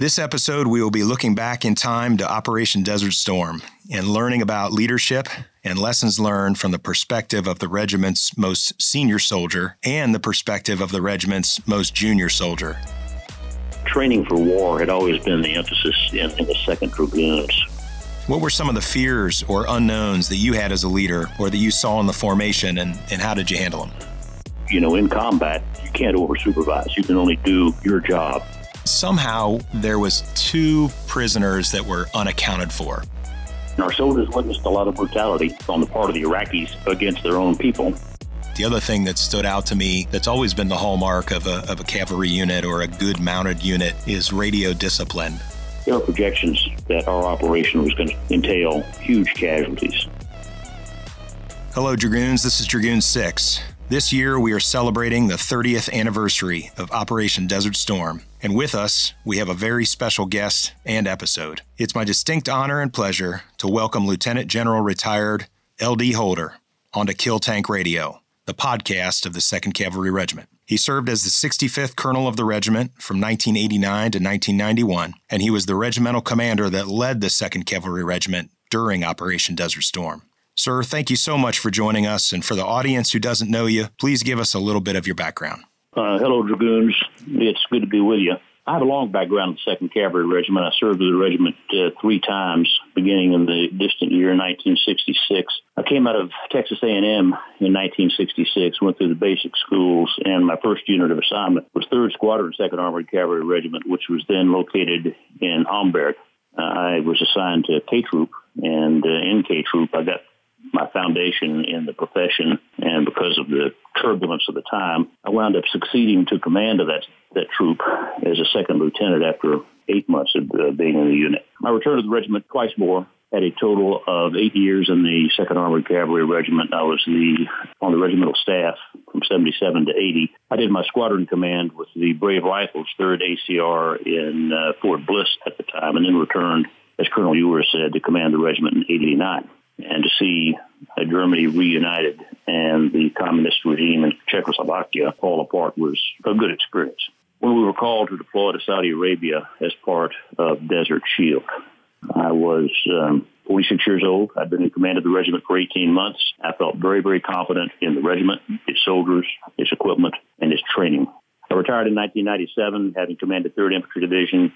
This episode, we will be looking back in time to Operation Desert Storm and learning about leadership and lessons learned from the perspective of the regiment's most senior soldier and the perspective of the regiment's most junior soldier. Training for war had always been the emphasis in, in the 2nd Dragoons. What were some of the fears or unknowns that you had as a leader or that you saw in the formation, and, and how did you handle them? You know, in combat, you can't over supervise. You can only do your job. Somehow, there was two prisoners that were unaccounted for. Our soldiers witnessed a lot of brutality on the part of the Iraqis against their own people. The other thing that stood out to me that's always been the hallmark of a, of a cavalry unit or a good mounted unit is radio discipline there are projections that our operation was going to entail huge casualties. Hello, Dragoons. This is Dragoon 6. This year, we are celebrating the 30th anniversary of Operation Desert Storm. And with us, we have a very special guest and episode. It's my distinct honor and pleasure to welcome Lieutenant General Retired L.D. Holder onto Kill Tank Radio, the podcast of the 2nd Cavalry Regiment. He served as the 65th Colonel of the regiment from 1989 to 1991, and he was the regimental commander that led the 2nd Cavalry Regiment during Operation Desert Storm. Sir, thank you so much for joining us, and for the audience who doesn't know you, please give us a little bit of your background. Uh, hello, Dragoons. It's good to be with you. I have a long background in the 2nd Cavalry Regiment. I served with the regiment uh, three times, beginning in the distant year 1966. I came out of Texas A&M in 1966, went through the basic schools, and my first unit of assignment was 3rd Squadron, 2nd Armored Cavalry Regiment, which was then located in Amberg. Uh, I was assigned to K Troop, and uh, in K Troop, I got my foundation in the profession, and because of the turbulence of the time, I wound up succeeding to command of that that troop as a second lieutenant after eight months of uh, being in the unit. I returned to the regiment twice more. Had a total of eight years in the Second Armored Cavalry Regiment. I was the on the regimental staff from 77 to 80. I did my squadron command with the Brave Rifles, 3rd ACR in uh, Fort Bliss at the time, and then returned, as Colonel Ewer said, to command the regiment in 89 and to see uh, Germany reunited and the communist regime in Czechoslovakia fall apart was a good experience. When we were called to deploy to Saudi Arabia as part of Desert Shield, I was um, 46 years old. I'd been in command of the regiment for 18 months. I felt very, very confident in the regiment, its soldiers, its equipment, and its training. I retired in 1997, having commanded 3rd Infantry Division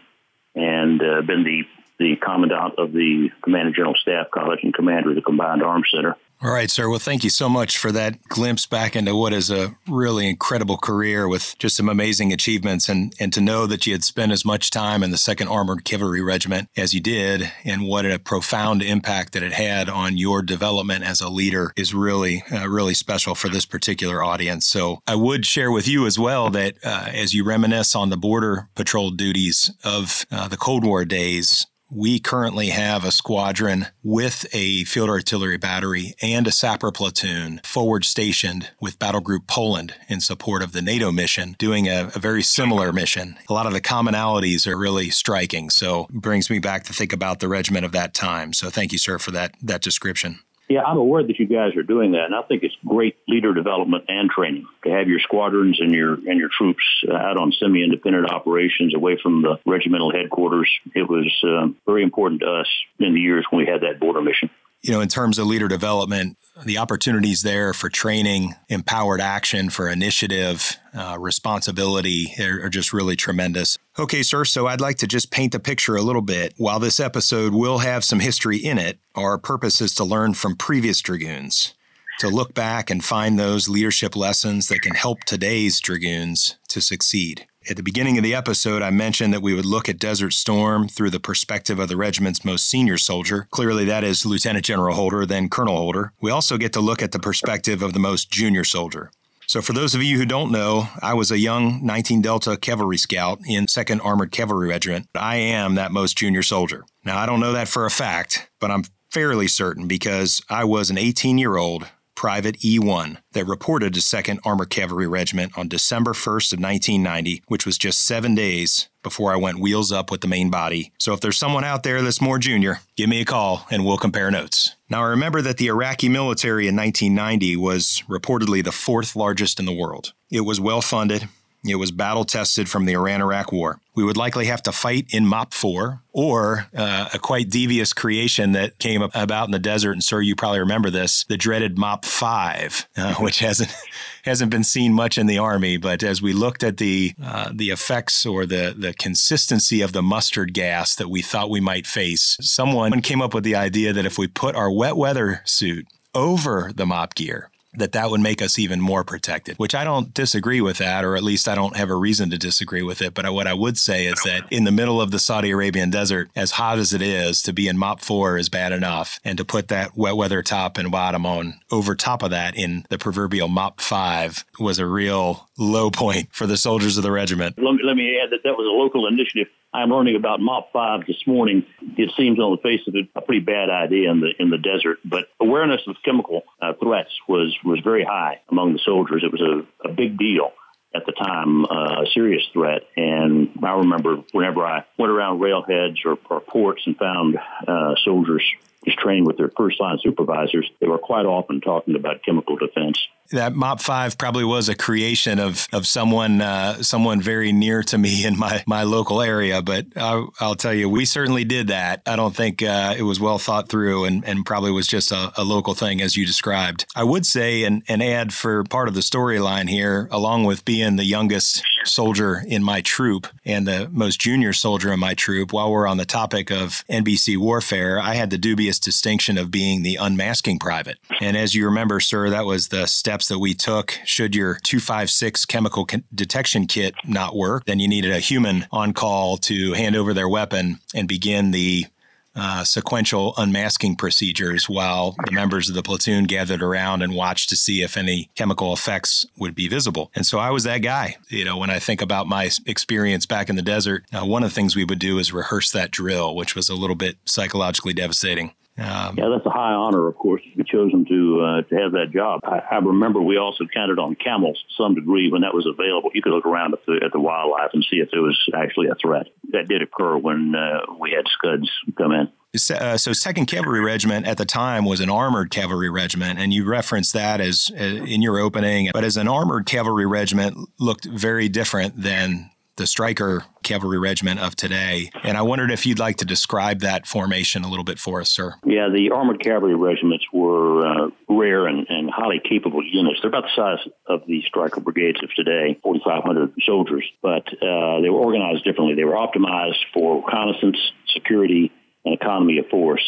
and uh, been the the commandant of the Command and General Staff College and commander of the Combined Arms Center. All right, sir. Well, thank you so much for that glimpse back into what is a really incredible career with just some amazing achievements and, and to know that you had spent as much time in the 2nd Armored Cavalry Regiment as you did and what a profound impact that it had on your development as a leader is really, uh, really special for this particular audience. So I would share with you as well that uh, as you reminisce on the border patrol duties of uh, the Cold War days, we currently have a squadron with a field artillery battery and a sapper platoon forward stationed with Battle Group Poland in support of the NATO mission, doing a, a, very similar mission. A lot of the commonalities are really striking. So brings me back to think about the regiment of that time. So thank you, sir, for that that description. Yeah, I'm aware that you guys are doing that, and I think it's great leader development and training to have your squadrons and your and your troops uh, out on semi-independent operations away from the regimental headquarters. It was uh, very important to us in the years when we had that border mission you know, in terms of leader development, the opportunities there for training, empowered action, for initiative, uh, responsibility are, are, just really tremendous. Okay, sir. So I'd like to just paint the picture a little bit. While this episode will have some history in it, our purpose is to learn from previous dragoons, to look back and find those leadership lessons that can help today's dragoons to succeed. At the beginning of the episode, I mentioned that we would look at Desert Storm through the perspective of the regiment's most senior soldier. Clearly, that is Lieutenant General Holder, then Colonel Holder. We also get to look at the perspective of the most junior soldier. So, for those of you who don't know, I was a young 19 Delta cavalry scout in 2nd Armored Cavalry Regiment. I am that most junior soldier. Now, I don't know that for a fact, but I'm fairly certain because I was an 18 year old Private E1 that reported to 2nd Armored Cavalry Regiment on December 1st of 1990, which was just seven days before I went wheels up with the main body. So if there's someone out there that's more junior, give me a call and we'll compare notes. Now I remember that the Iraqi military in 1990 was reportedly the fourth largest in the world. It was well funded, It was battle tested from the Iran Iraq War. We would likely have to fight in MOP 4 or uh, a quite devious creation that came about in the desert. And, sir, you probably remember this the dreaded MOP 5, uh, which hasn't, hasn't been seen much in the Army. But as we looked at the, uh, the effects or the, the consistency of the mustard gas that we thought we might face, someone came up with the idea that if we put our wet weather suit over the mop gear, that that would make us even more protected, which I don't disagree with that, or at least I don't have a reason to disagree with it. But what I would say is that in the middle of the Saudi Arabian desert, as hot as it is, to be in MOP 4 is bad enough. And to put that wet weather top and bottom on over top of that in the proverbial MOP 5 was a real low point for the soldiers of the regiment. Let me, let me add that that was a local initiative I'm learning about MOP 5 this morning. It seems on the face of it a pretty bad idea in the in the desert, but awareness of chemical uh, threats was was very high among the soldiers. It was a, a big deal at the time, uh, a serious threat. And I remember whenever I went around railheads or, or ports and found uh, soldiers just training with their first line supervisors, they were quite often talking about chemical defense. That MOP five probably was a creation of of someone uh, someone very near to me in my my local area. But I'll, I'll tell you, we certainly did that. I don't think uh, it was well thought through, and, and probably was just a, a local thing as you described. I would say and, and add for part of the storyline here, along with being the youngest soldier in my troop and the most junior soldier in my troop. While we're on the topic of NBC warfare, I had the dubious distinction of being the unmasking private. And as you remember, sir, that was the steps that we took. Should your 256 chemical detection kit not work, then you needed a human on call to hand over their weapon and begin the uh, sequential unmasking procedures while the members of the platoon gathered around and watched to see if any chemical effects would be visible. And so I was that guy. You know, when I think about my experience back in the desert, uh, one of the things we would do is rehearse that drill, which was a little bit psychologically devastating. Um, yeah, that's a high honor, of course, to be chosen to uh, to have that job. I, I remember we also counted on camels to some degree when that was available. You could look around at the at the wildlife and see if there was actually a threat. That did occur when uh, we had Scuds come in. Uh, so, Second Cavalry Regiment at the time was an armored cavalry regiment, and you referenced that as uh, in your opening. But as an armored cavalry regiment, looked very different than the Stryker Cavalry Regiment of today. And I wondered if you'd like to describe that formation a little bit for us, sir. Yeah, the Armored Cavalry Regiments were uh, rare and, and, highly capable units. They're about the size of the Stryker Brigades of today, 4,500 soldiers, but uh, they were organized differently. They were optimized for reconnaissance, security, and economy of force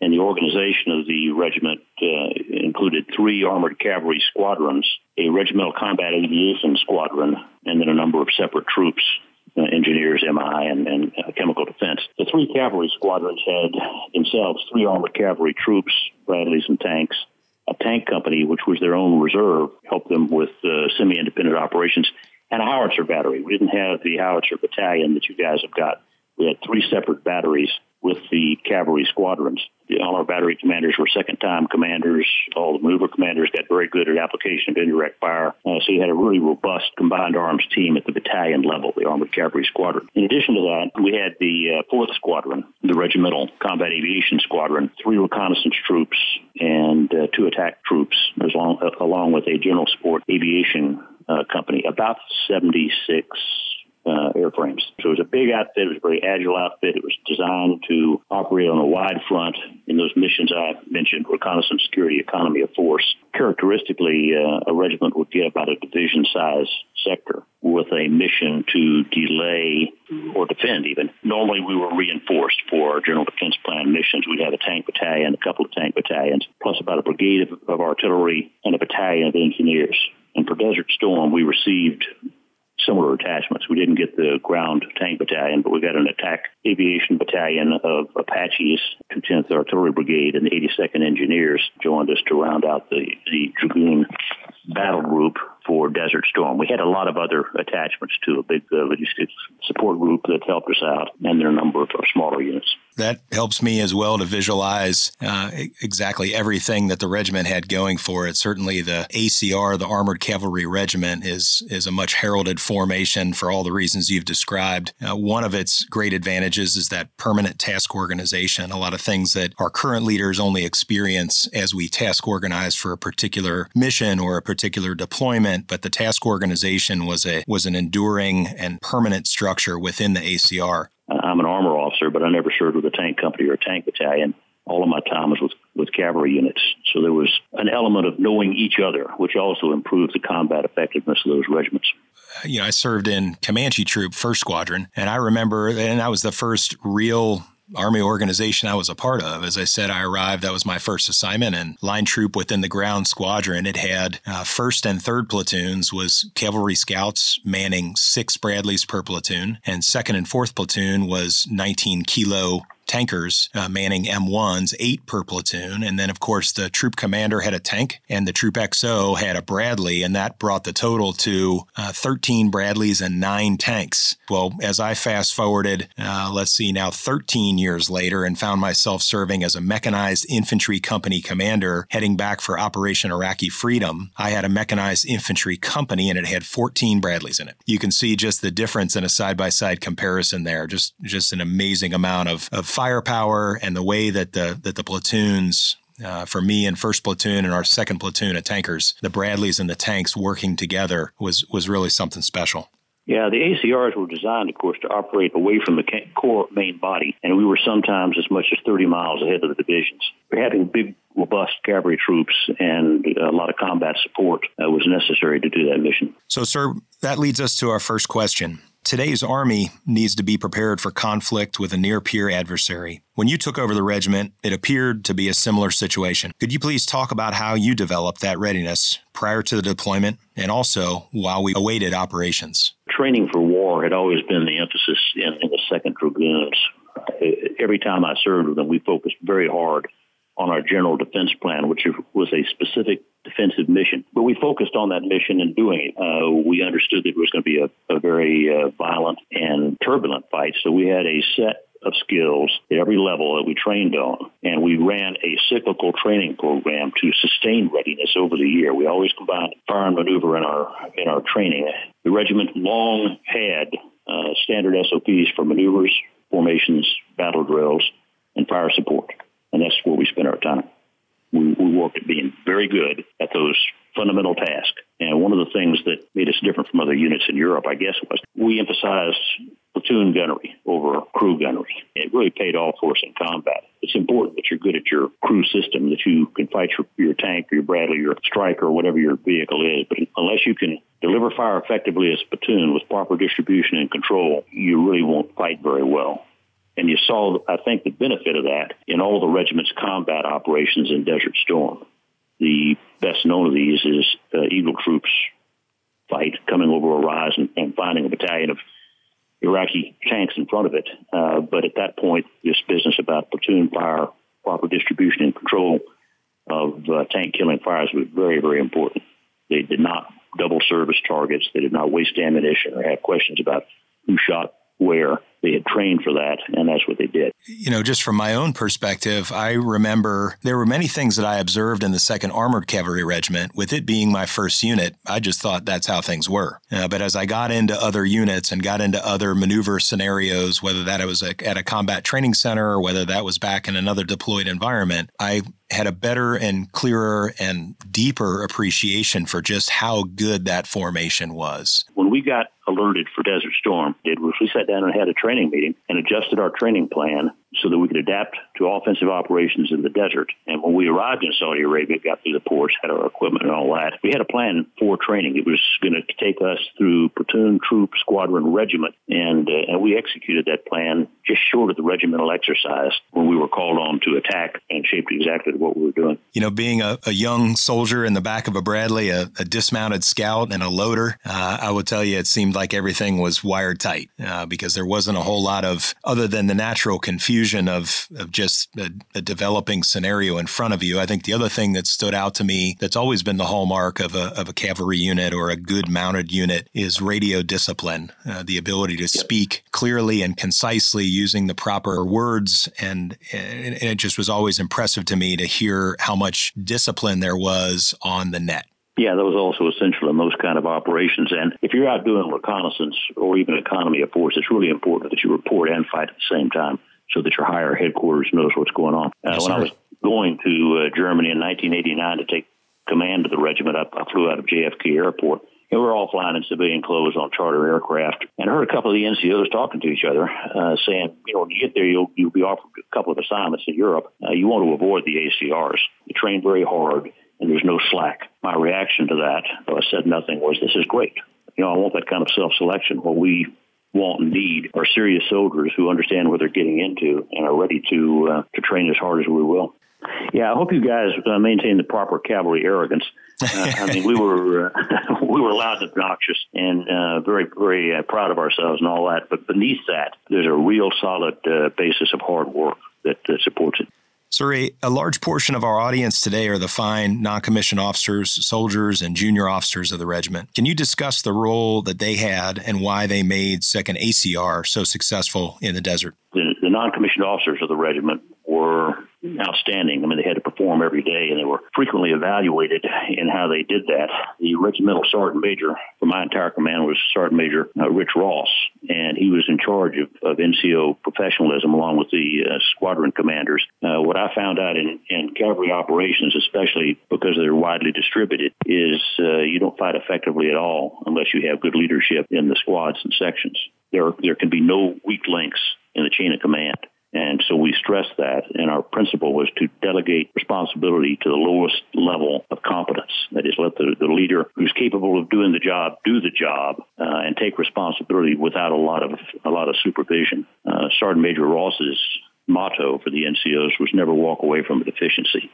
and the organization of the regiment uh, included three armored cavalry squadrons, a regimental combat aviation squadron, and then a number of separate troops, uh, engineers, MI, and, and uh, chemical defense. The three cavalry squadrons had themselves three armored cavalry troops, Bradleys, and tanks. A tank company, which was their own reserve, helped them with uh, semi-independent operations, and a howitzer battery. We didn't have the howitzer battalion that you guys have got. We had three separate batteries with the cavalry squadrons. All our battery commanders were second time commanders. All the mover commanders got very good at application of indirect fire. Uh, so you had a really robust combined arms team at the battalion level, the Armored Cavalry Squadron. In addition to that, we had the uh, 4th Squadron, the Regimental Combat Aviation Squadron, three reconnaissance troops, and uh, two attack troops, along, along with a general support aviation uh, company, about 76 uh, airframes. So it was a big outfit. It was a very agile outfit. It was designed to operate on a wide front in those missions I mentioned, reconnaissance, security, economy of force. Characteristically, uh, a regiment would get about a division size sector with a mission to delay or defend even. Normally we were reinforced for our general defense plan missions. We'd have a tank battalion, a couple of tank battalions, plus about a brigade of, of artillery and a battalion of engineers. And for Desert Storm, we received similar attachments. We didn't get the ground tank battalion, but we got an attack aviation battalion of Apaches, 210th Artillery Brigade, and the 82nd Engineers joined us to round out the, the Dragoon battle group for Desert Storm. We had a lot of other attachments to a big uh, logistics support group that helped us out, and there are a number of smaller units. That helps me as well to visualize uh, exactly everything that the regiment had going for it. Certainly, the ACR, the Armored Cavalry Regiment, is is a much heralded formation for all the reasons you've described. Uh, one of its great advantages is that permanent task organization. A lot of things that our current leaders only experience as we task organize for a particular mission or a particular deployment, but the task organization was a was an enduring and permanent structure within the ACR. Uh, I'm an armor officer, but I never served with a tank company or a tank battalion. All of my time was with, with cavalry units. So there was an element of knowing each other, which also improved the combat effectiveness of those regiments. You know, I served in Comanche Troop, 1st Squadron, and I remember, and that was the first real Army organization I was a part of. As I said, I arrived, that was my first assignment, and line troop within the ground squadron. It had uh, first and third platoons was cavalry scouts manning six Bradleys per platoon, and second and fourth platoon was 19 kilo tankers uh, manning M1s, eight per platoon. And then, of course, the troop commander had a tank and the troop XO had a Bradley, and that brought the total to uh, 13 Bradleys and nine tanks. Well, as I fast forwarded, uh, let's see, now 13 years later, and found myself serving as a mechanized infantry company commander heading back for Operation Iraqi Freedom, I had a mechanized infantry company and it had 14 Bradleys in it. You can see just the difference in a side by side comparison there. Just, just an amazing amount of, of firepower and the way that the that the platoons uh, for me and first platoon and our second platoon of tankers, the Bradleys and the tanks working together was was really something special. Yeah, the ACRs were designed, of course, to operate away from the corps main body, and we were sometimes as much as 30 miles ahead of the divisions. Having big, robust cavalry troops and a lot of combat support uh, was necessary to do that mission. So, sir, that leads us to our first question. Today's Army needs to be prepared for conflict with a near peer adversary. When you took over the regiment, it appeared to be a similar situation. Could you please talk about how you developed that readiness prior to the deployment and also while we awaited operations? Training for war had always been the emphasis in, in the 2nd Dragoons. Every time I served with them, we focused very hard on our general defense plan, which was a specific defensive mission. But we focused on that mission and doing it. Uh, we understood that it was going to be a, a very uh, violent and turbulent fight, so we had a set of skills at every level that we trained on. And we ran a cyclical training program to sustain readiness over the year. We always combined fire and maneuver in our in our training. The regiment long had uh, standard SOPs for maneuvers, formations, battle drills, and fire support and that's where we spend our time. We, we work at being very good at those fundamental tasks. And one of the things that made us different from other units in Europe, I guess, was we emphasized platoon gunnery over crew gunnery. It really paid off for us in combat. It's important that you're good at your crew system, that you can fight your, your tank or your Bradley, your Stryker, or whatever your vehicle is. But unless you can deliver fire effectively as a platoon with proper distribution and control, you really won't fight very well. And you saw, I think, the benefit of that in all the regiment's combat operations in Desert Storm. The best known of these is uh, Eagle Troops fight coming over a rise and, and, finding a battalion of Iraqi tanks in front of it. Uh, but at that point, this business about platoon fire, proper distribution and control of uh, tank killing fires was very, very important. They did not double service targets. They did not waste ammunition or have questions about who shot where they had trained for that, and that's what they did. You know, just from my own perspective, I remember there were many things that I observed in the 2nd Armored Cavalry Regiment. With it being my first unit, I just thought that's how things were. Uh, but as I got into other units and got into other maneuver scenarios, whether that was a, at a combat training center or whether that was back in another deployed environment, I had a better and clearer and deeper appreciation for just how good that formation was. When we got alerted for Desert Storm, did was we sat down and had a training meeting and adjusted our training plan so that we could adapt to offensive operations in the desert. And when we arrived in Saudi Arabia, got through the ports, had our equipment and all that, we had a plan for training. It was going to take us through platoon, troop, squadron, regiment, and uh, and we executed that plan just short of the regimental exercise when we were called on to attack and shaped exactly what we were doing. You know, being a, a young soldier in the back of a Bradley, a, a dismounted scout, and a loader, uh, I would tell you it seemed like everything was wired tight uh, because there wasn't a whole lot of other than the natural confusion of, of just a, a, developing scenario in front of you. I think the other thing that stood out to me that's always been the hallmark of a, of a cavalry unit or a good mounted unit is radio discipline, uh, the ability to speak clearly and concisely using the proper words. And, and it just was always impressive to me to hear how much discipline there was on the net. Yeah, that was also essential in those kind of operations. And if you're out doing reconnaissance or even economy of force, it's really important that you report and fight at the same time so that your higher headquarters knows what's going on. Uh, yes, when I was going to uh, Germany in 1989 to take command of the regiment, I, I flew out of JFK Airport. And we were all flying in civilian clothes on charter aircraft, and I heard a couple of the NCOs talking to each other, uh, saying, "You know, when you get there, you'll you'll be offered a couple of assignments in Europe. Uh, you want to avoid the ACRs. You train very hard, and there's no slack." My reaction to that, though I said nothing, was, "This is great. You know, I want that kind of self-selection. What we want need are serious soldiers who understand what they're getting into and are ready to uh, to train as hard as we will." Yeah, I hope you guys uh, maintain the proper cavalry arrogance. Uh, I mean, we were uh, we were loud and obnoxious and uh, very very uh, proud of ourselves and all that. But beneath that, there's a real solid uh, basis of hard work that, that supports it. Sir, a, a large portion of our audience today are the fine non commissioned officers, soldiers, and junior officers of the regiment. Can you discuss the role that they had and why they made 2nd ACR so successful in the desert? The, the non commissioned officers of the regiment were outstanding. I mean, they had to perform every day, and they were frequently evaluated in how they did that. The regimental sergeant major for my entire command was Sergeant Major uh, Rich Ross, and he was in charge of, of NCO professionalism along with the uh, squadron commanders. Uh, what I found out in, in cavalry operations, especially because they're widely distributed, is uh, you don't fight effectively at all unless you have good leadership in the squads and sections. There, there can be no weak links in the chain of command. And so we stressed that, and our principle was to delegate responsibility to the lowest level of competence. That is, let the, the leader who's capable of doing the job do the job uh, and take responsibility without a lot of a lot of supervision. Uh, Sergeant Major Ross's motto for the NCOs was never walk away from a deficiency.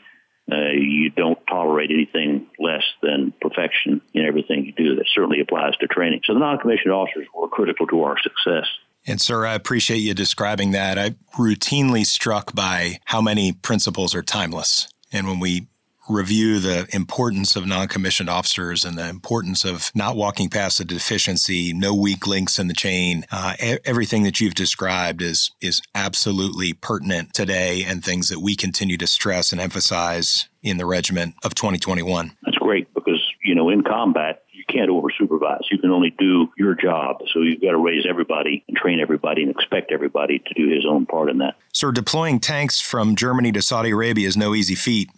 Uh, you don't tolerate anything less than perfection in everything you do. That certainly applies to training. So the non-commissioned officers were critical to our success. And, sir, I appreciate you describing that. I'm routinely struck by how many principles are timeless. And when we review the importance of non commissioned officers and the importance of not walking past a deficiency, no weak links in the chain, uh, everything that you've described is, is absolutely pertinent today and things that we continue to stress and emphasize in the regiment of 2021. That's great because, you know, in combat, can't over supervise. You can only do your job. So you've got to raise everybody and train everybody and expect everybody to do his own part in that. Sir, deploying tanks from Germany to Saudi Arabia is no easy feat.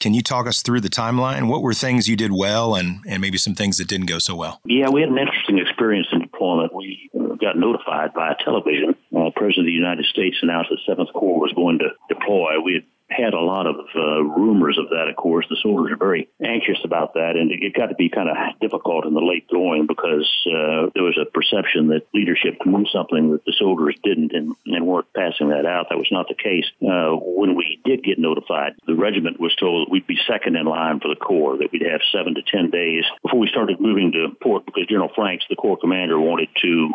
Can you talk us through the timeline? What were things you did well and, and maybe some things that didn't go so well? Yeah, we had an interesting experience in deployment. We got notified by television. Uh, President of the United States announced the 7th Corps was going to deploy. We had had a lot of uh, rumors of that, of course. The soldiers are very anxious about that, and it got to be kind of difficult in the late going because uh, there was a perception that leadership knew something that the soldiers didn't and, and weren't passing that out. That was not the case. Uh, when we did get notified, the regiment was told that we'd be second in line for the Corps, that we'd have seven to ten days before we started moving to port because General Franks, the Corps commander, wanted to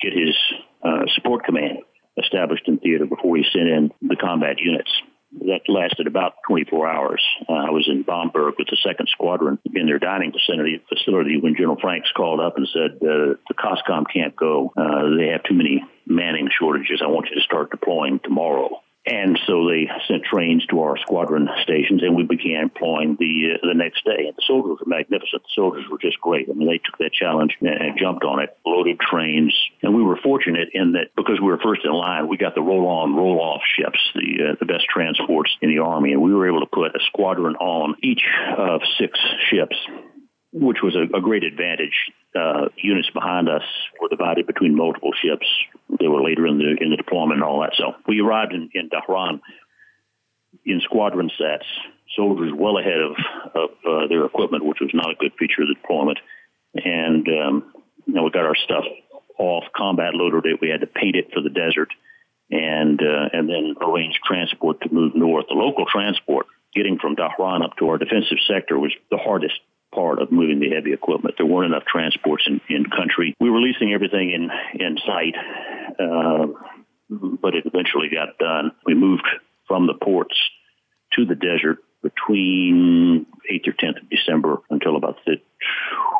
get his uh, support command established in theater before he sent in the combat units that lasted about 24 hours. Uh, I was in Bamberg with the second squadron in their dining facility, facility when General Franks called up and said, uh, the COSCOM can't go. Uh, they have too many manning shortages. I want you to start deploying tomorrow. And so they sent trains to our squadron stations, and we began employing the uh, the next day. And the soldiers were magnificent. The soldiers were just great. I mean, they took that challenge and, and jumped on it, loaded trains, and we were fortunate in that because we were first in line, we got the roll-on, roll-off ships, the uh, the best transports in the army, and we were able to put a squadron on each of six ships which was a, a great advantage. Uh, units behind us were divided between multiple ships. They were later in the in the deployment and all that. So we arrived in, in Dhahran in squadron sets, soldiers well ahead of of uh, their equipment, which was not a good feature of the deployment. And um, you know, we got our stuff off, combat loaded it. We had to paint it for the desert, and uh, and then arrange transport to move north. The local transport getting from Dhahran up to our defensive sector was the hardest part of moving the heavy equipment. There weren't enough transports in, in country. We were leasing everything in, in sight, uh, but it eventually got done. We moved from the ports to the desert between 8th or 10th of December until about the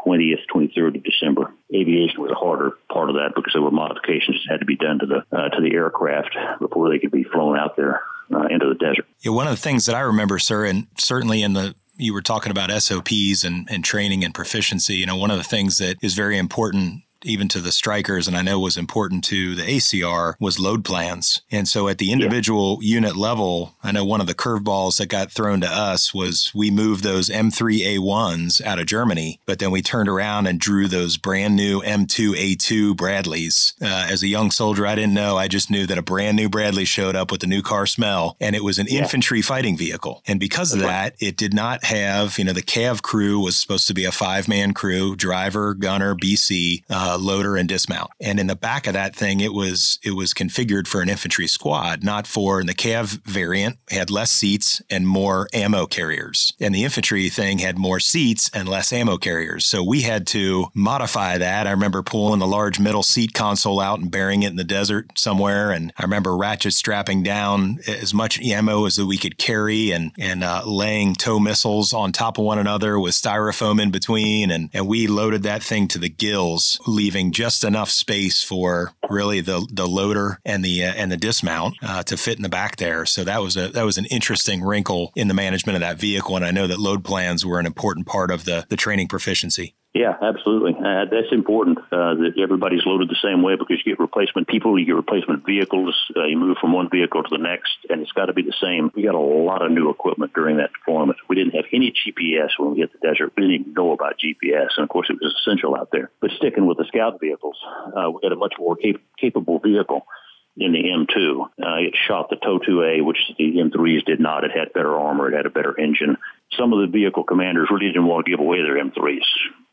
20th, 23rd of December. Aviation was a harder part of that because there were modifications that had to be done to the uh, to the aircraft before they could be flown out there uh, into the desert. Yeah, one of the things that I remember, sir, and certainly in the you were talking about SOPs and, and training and proficiency. You know, one of the things that is very important even to the Strykers, and I know was important to the ACR, was load plans. And so at the individual yeah. unit level, I know one of the curveballs that got thrown to us was we moved those M3A1s out of Germany, but then we turned around and drew those brand new M2A2 Bradleys. Uh, as a young soldier, I didn't know. I just knew that a brand new Bradley showed up with a new car smell, and it was an yeah. infantry fighting vehicle. And because of that, it did not have, you know, the CAV crew was supposed to be a five man crew driver, gunner, BC. Uh, uh, loader and dismount. And in the back of that thing, it was it was configured for an infantry squad, not for and the Cav variant had less seats and more ammo carriers. And the infantry thing had more seats and less ammo carriers. So we had to modify that. I remember pulling the large middle seat console out and burying it in the desert somewhere. And I remember ratchet strapping down as much ammo as we could carry and and uh, laying TOW missiles on top of one another with styrofoam in between. And, and we loaded that thing to the gills, leaving just enough space for really the the loader and the uh, and the dismount uh, to fit in the back there. So that was a that was an interesting wrinkle in the management of that vehicle, and I know that load plans were an important part of the the training proficiency. Yeah, absolutely. Uh, that's important uh, that everybody's loaded the same way because you get replacement people, you get replacement vehicles, uh, you move from one vehicle to the next, and it's got to be the same. We got a lot of new equipment during that deployment. We didn't have any GPS when we hit the desert. We didn't even know about GPS, and of course, it was essential out there. But sticking with the scout vehicles, uh, we had a much more cap- capable vehicle in the M2. Uh, it shot the TOW 2A, which the M3s did not. It had better armor. It had a better engine. Some of the vehicle commanders really didn't want to give away their M3s,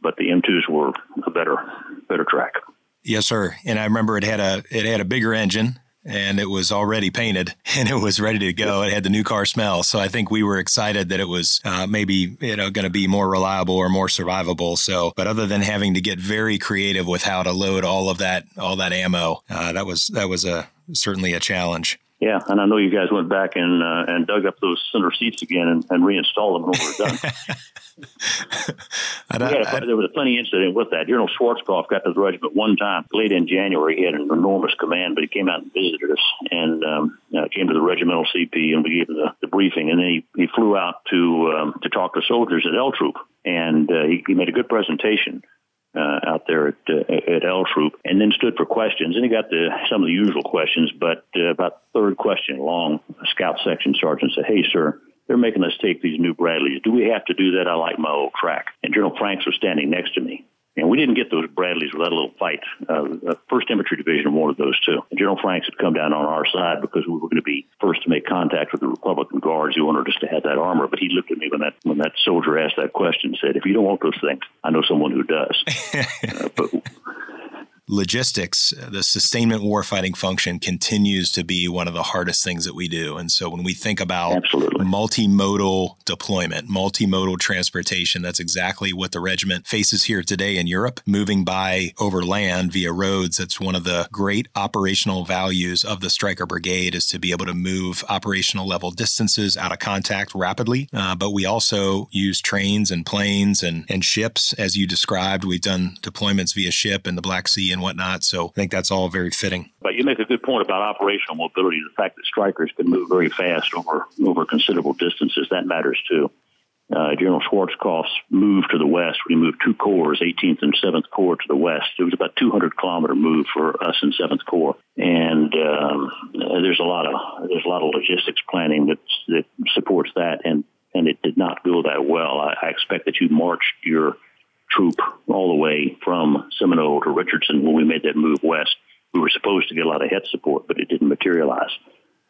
but the M2s were a better, better track. Yes, sir. And I remember it had a it had a bigger engine and it was already painted and it was ready to go. It had the new car smell. So I think we were excited that it was uh, maybe you know going to be more reliable or more survivable. So, but other than having to get very creative with how to load all of that all that ammo, uh, that was that was a certainly a challenge. Yeah, and I know you guys went back and uh, and dug up those center seats again and, and reinstalled them when we were done. I, there was a funny incident with that. General Schwarzkopf got to the regiment one time late in January. He had an enormous command, but he came out and visited us and um, uh, came to the regimental CP and we gave him the, the briefing. And then he, he flew out to um, to talk to soldiers at L Troop, and uh, he, he made a good presentation uh, out there at, uh, at L Troop, and then stood for questions. And he got the, some of the usual questions, but uh, about third question long, a scout section sergeant said, "Hey, sir." They're making us take these new Bradleys. Do we have to do that? I like my old track. And General Franks was standing next to me. And we didn't get those Bradleys without a little fight. Uh, First Infantry Division wanted those too. General Franks had come down on our side because we were going to be first to make contact with the Republican Guards who wanted us to have that armor. But he looked at me when that when that soldier asked that question and said, "If you don't want those things, I know someone who does." uh, but logistics, the sustainment warfighting function continues to be one of the hardest things that we do. And so when we think about Absolutely. multimodal deployment, multimodal transportation, that's exactly what the regiment faces here today in Europe, moving by over land via roads. That's one of the great operational values of the Stryker Brigade is to be able to move operational level distances out of contact rapidly. Uh, but we also use trains and planes and, and ships, as you described. We've done deployments via ship in the Black Sea and and whatnot. So I think that's all very fitting. But you make a good point about operational mobility. The fact that Strykers can move very fast over over considerable distances that matters too. Uh, General Schwarzkopf's move to the west, we moved two corps, 18th and 7th Corps to the west. It was about 200 kilometer move for us in 7th Corps, and um, there's a lot of there's a lot of logistics planning that that supports that, and and it did not go that well. I, I expect that you marched your troop all the way from Seminole to Richardson when we made that move west. We were supposed to get a lot of HET support, but it didn't materialize.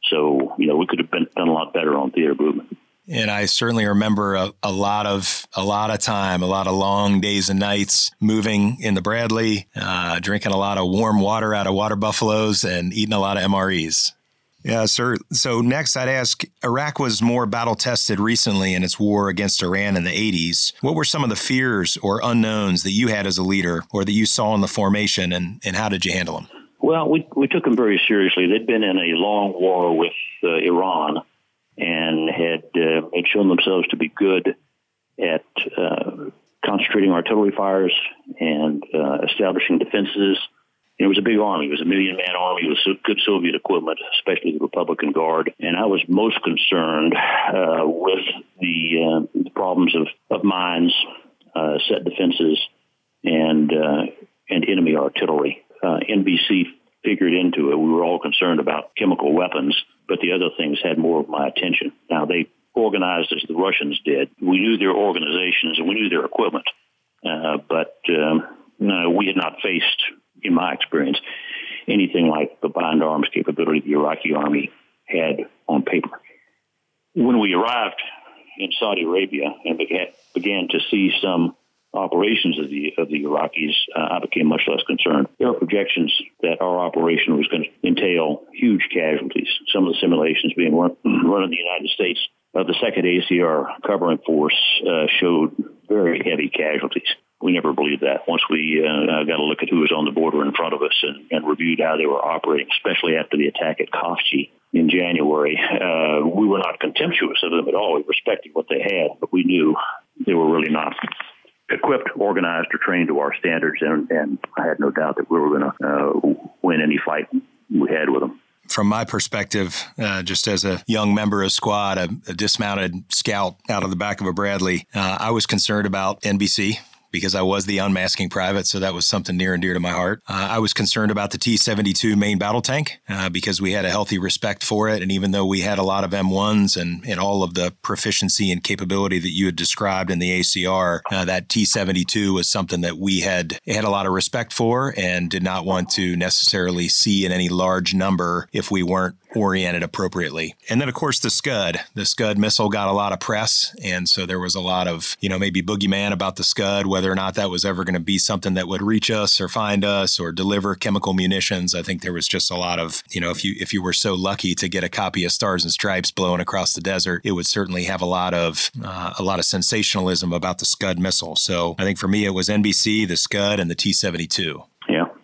So, you know, we could have been done a lot better on theater movement. And I certainly remember a, a, lot of a lot of time, a lot of long days and nights moving in the Bradley, uh, drinking a lot of warm water out of water buffaloes, and eating a lot of MREs. Yeah, sir. So next, I'd ask Iraq was more battle tested recently in its war against Iran in the 80s. What were some of the fears or unknowns that you had as a leader or that you saw in the formation, and, and how did you handle them? Well, we, we took them very seriously. They'd been in a long war with uh, Iran, and had, uh, had shown themselves to be good at uh, concentrating artillery fires and uh, establishing defenses. It was a big army. It was a million man army with good Soviet equipment, especially the Republican Guard. And I was most concerned uh, with the, uh, the, problems of, of mines, uh, set defenses, and uh, and enemy artillery. Uh, NBC figured into it. We were all concerned about chemical weapons, but the other things had more of my attention. Now they organized as the Russians did. We knew their organizations and we knew their equipment, uh, but um, no, we had not faced, in my experience, anything like the combined arms capability the Iraqi army had on paper. When we arrived in Saudi Arabia and began, began to see some operations of the of the Iraqis, uh, I became much less concerned. There are projections that our operation was going to entail huge casualties. Some of the simulations being run, run in the United States uh, the second ACR covering force uh, showed very heavy casualties. We never believed that. Once we uh, got a look at who was on the border in front of us and, and reviewed how they were operating, especially after the attack at Khafji in January, uh, we were not contemptuous of them at all. We respected what they had, but we knew they were really not equipped, organized, or trained to our standards, and, and I had no doubt that we were going to uh, win any fight we had with them from my perspective, uh, just as a young member of squad, a, a, dismounted scout out of the back of a Bradley, uh, I was concerned about NBC because I was the unmasking private, so that was something near and dear to my heart. Uh, I was concerned about the T 72 main battle tank uh, because we had a healthy respect for it. And even though we had a lot of M1s and, and all of the proficiency and capability that you had described in the ACR, uh, that T 72 was something that we had had a lot of respect for and did not want to necessarily see in any large number if we weren't oriented appropriately. And then, of course, the Scud. The Scud missile got a lot of press. And so there was a lot of, you know, maybe boogeyman about the Scud, whether or not that was ever going to be something that would reach us or find us or deliver chemical munitions. I think there was just a lot of, you know, if you if you were so lucky to get a copy of Stars and Stripes blowing across the desert, it would certainly have a lot of uh, a lot of sensationalism about the Scud missile. So I think for me, it was NBC, the Scud, and the T seventy two.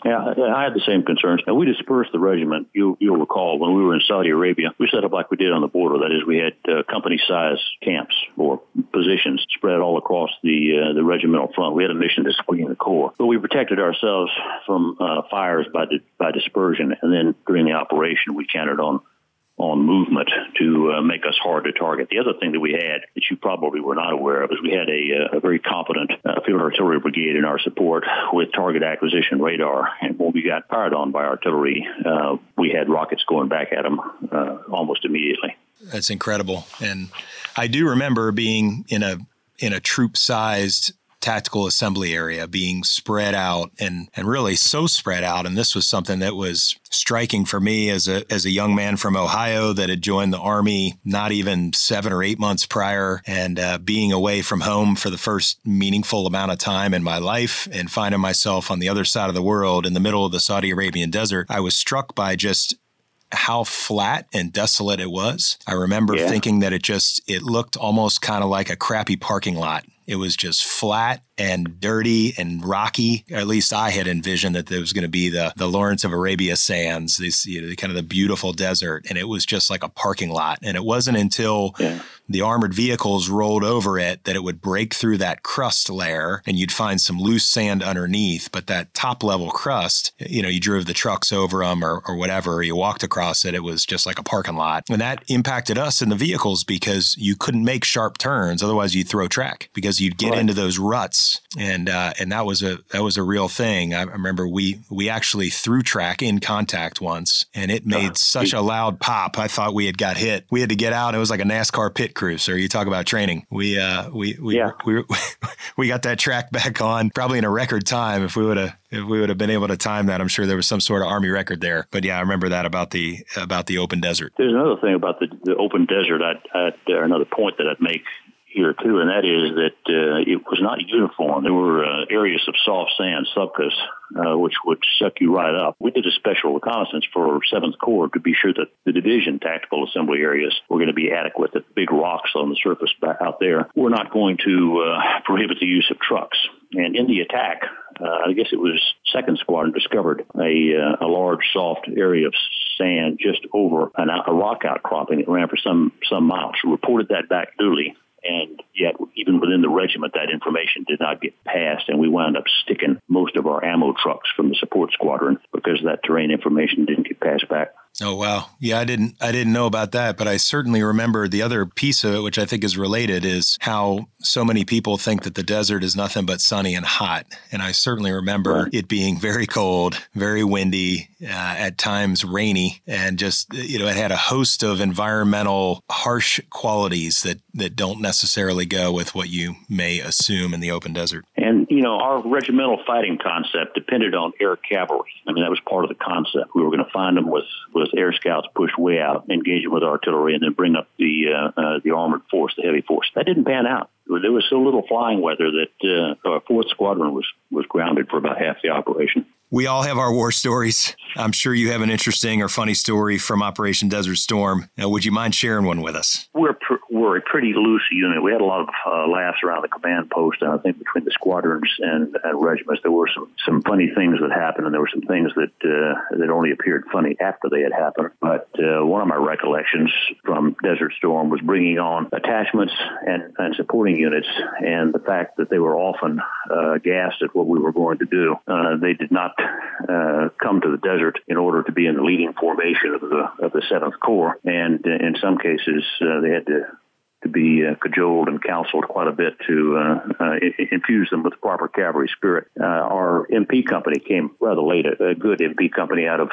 Yeah, I had the same concerns. And we dispersed the regiment. You, you'll recall when we were in Saudi Arabia, we set up like we did on the border. That is, we had uh, company-size camps or positions spread all across the uh, the regimental front. We had a mission to screen the corps, but we protected ourselves from uh, fires by di- by dispersion. And then during the operation, we counted on on movement to uh, make us hard to target. The other thing that we had that you probably were not aware of is we had a, uh, a very competent uh, field artillery brigade in our support with target acquisition radar. And when we got fired on by artillery, uh, we had rockets going back at them uh, almost immediately. That's incredible. And I do remember being in a in a troop sized tactical assembly area being spread out and, and really so spread out. And this was something that was striking for me as a, as a young man from Ohio that had joined the Army not even seven or eight months prior and uh, being away from home for the first meaningful amount of time in my life and finding myself on the other side of the world in the middle of the Saudi Arabian desert. I was struck by just how flat and desolate it was. I remember yeah. thinking that it just it looked almost kind of like a crappy parking lot it was just flat and dirty and rocky. At least I had envisioned that there was going to be the the Lawrence of Arabia sands, this you know, kind of the beautiful desert, and it was just like a parking lot. And it wasn't until yeah. the armored vehicles rolled over it that it would break through that crust layer, and you'd find some loose sand underneath. But that top level crust, you know, you drove the trucks over them or, or whatever, or you walked across it, it was just like a parking lot, and that impacted us in the vehicles because you couldn't make sharp turns, otherwise you'd throw track because you'd get right. into those ruts and uh, and that was a that was a real thing. I remember we we actually threw track in contact once, and it made uh, such a loud pop. I thought we had got hit. We had to get out. It was like a NASCAR pit crew. So you talk about training. We uh we we yeah. we, we got that track back on probably in a record time. If we would have if we would have been able to time that, I'm sure there was some sort of army record there. But yeah, I remember that about the about the open desert. There's another thing about the, the open desert. I'd, I'd, another point that I'd make here too, and that is that uh, it was not uniform. There were uh, areas of soft sand, sabkhas, uh, which would suck you right up. We did a special reconnaissance for 7th Corps to be sure that the division tactical assembly areas were going to be adequate. The big rocks on the surface back out there were not going to uh, prohibit the use of trucks. And in the attack, uh, I guess it was second squadron discovered a, uh, a large soft area of sand just over an, a rock outcropping that ran for some some miles. Reported that back duly, and yet even within the regiment, that information did not get passed, and we wound up sticking most of our ammo trucks from the support squadron because that terrain information didn't get passed back. Oh wow. Yeah, I didn't I didn't know about that, but I certainly remember the other piece of it which I think is related is how so many people think that the desert is nothing but sunny and hot. And I certainly remember right. it being very cold, very windy, uh, at times rainy, and just you know, it had a host of environmental harsh qualities that that don't necessarily go with what you may assume in the open desert. And you know, our regimental fighting concept depended on air cavalry. I mean, that was part of the concept. We were going to find them with with air scouts push way out, engage them with artillery, and then bring up the uh, uh, the armored force, the heavy force. That didn't pan out. There was so little flying weather that uh, our fourth squadron was was grounded for about half the operation. We all have our war stories. I'm sure you have an interesting or funny story from Operation Desert Storm. Now, would you mind sharing one with us? We're pr- we're a pretty loose unit. We had a lot of uh, laughs around the command post, and I think between the squadrons and, and regiments, there were some, some funny things that happened, and there were some things that uh, that only appeared funny after they had happened. But uh, one of my recollections from Desert Storm was bringing on attachments and, and supporting units, and the fact that they were often uh, gassed at what we were going to do. Uh, they did not uh, come to the desert in order to be in the leading formation of the of the Seventh Corps, and uh, in some cases uh, they had to to be uh, cajoled and counseled quite a bit to uh, uh, infuse them with the proper cavalry spirit. Uh, our MP company came rather late, a, a good MP company out of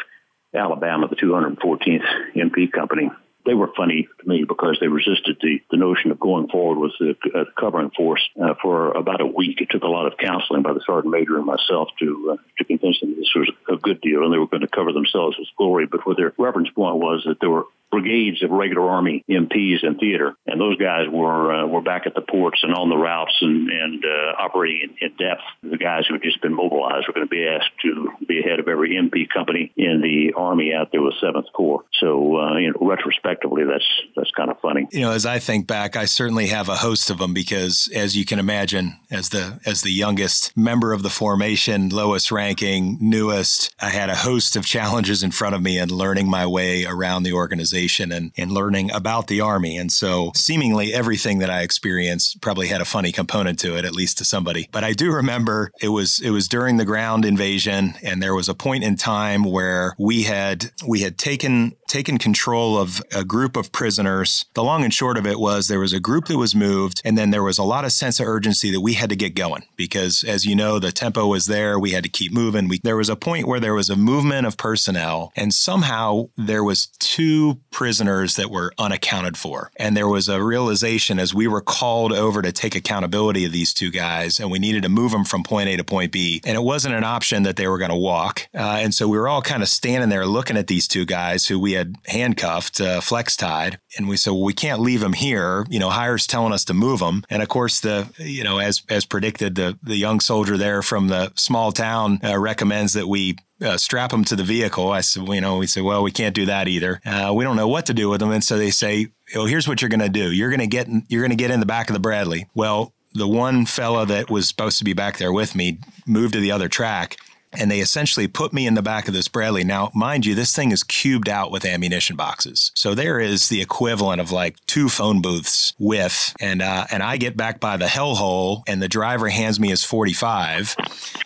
Alabama, the 214th MP company, they were funny to me because they resisted the, the notion of going forward with the uh, covering force uh, for about a week. It took a lot of counseling by the sergeant major and myself to uh, to convince them this was a good deal and they were going to cover themselves with glory. But what their reference point was that there were brigades of regular Army MPs in theater, and those guys were uh, were back at the ports and on the routes and and uh, operating in, in depth. The guys who had just been mobilized were going to be asked to be ahead of every MP company in the Army out there with Seventh Corps. So uh, you know, retrospectively, that's that's kind of funny. You know, as I think back, I certainly have a host of them because, as you can imagine, as the as the youngest member of the formation, lowest ranking, newest, I had a host of challenges in front of me and learning my way around the organization and, and learning about the Army. And so seemingly everything that I experienced probably had a funny component to it, at least to somebody. But I do remember it was it was during the ground invasion and there was a point in time where we had we had taken taken control of a group of prisoners. The long and short of it was there was a group that was moved, and then there was a lot of sense of urgency that we had to get going because, as you know, the tempo was there. We had to keep moving. We, there was a point where there was a movement of personnel, and somehow there was two prisoners that were unaccounted for. And there was a realization as we were called over to take accountability of these two guys, and we needed to move them from point A to point B. And it wasn't an option that they were going to walk. Uh, and so we were all kind of standing there looking at these two guys who we had handcuffed, uh, flex tied. And we said, well, we can't leave them here. You know, Hires telling us to move them. And of course, the, you know, as, as predicted, the, the young soldier there from the small town uh, recommends that we uh, strap them to the vehicle. I said, you know, we said, well, we can't do that either. Uh, we don't know what to do with them. And so they say, well, here's what you're going to do. You're going to get, in, you're going to get in the back of the Bradley. Well, the one fella that was supposed to be back there with me moved to the other track and they essentially put me in the back of this Bradley. Now, mind you, this thing is cubed out with ammunition boxes, so there is the equivalent of like two phone booths with, and uh, and I get back by the hellhole, and the driver hands me his 45,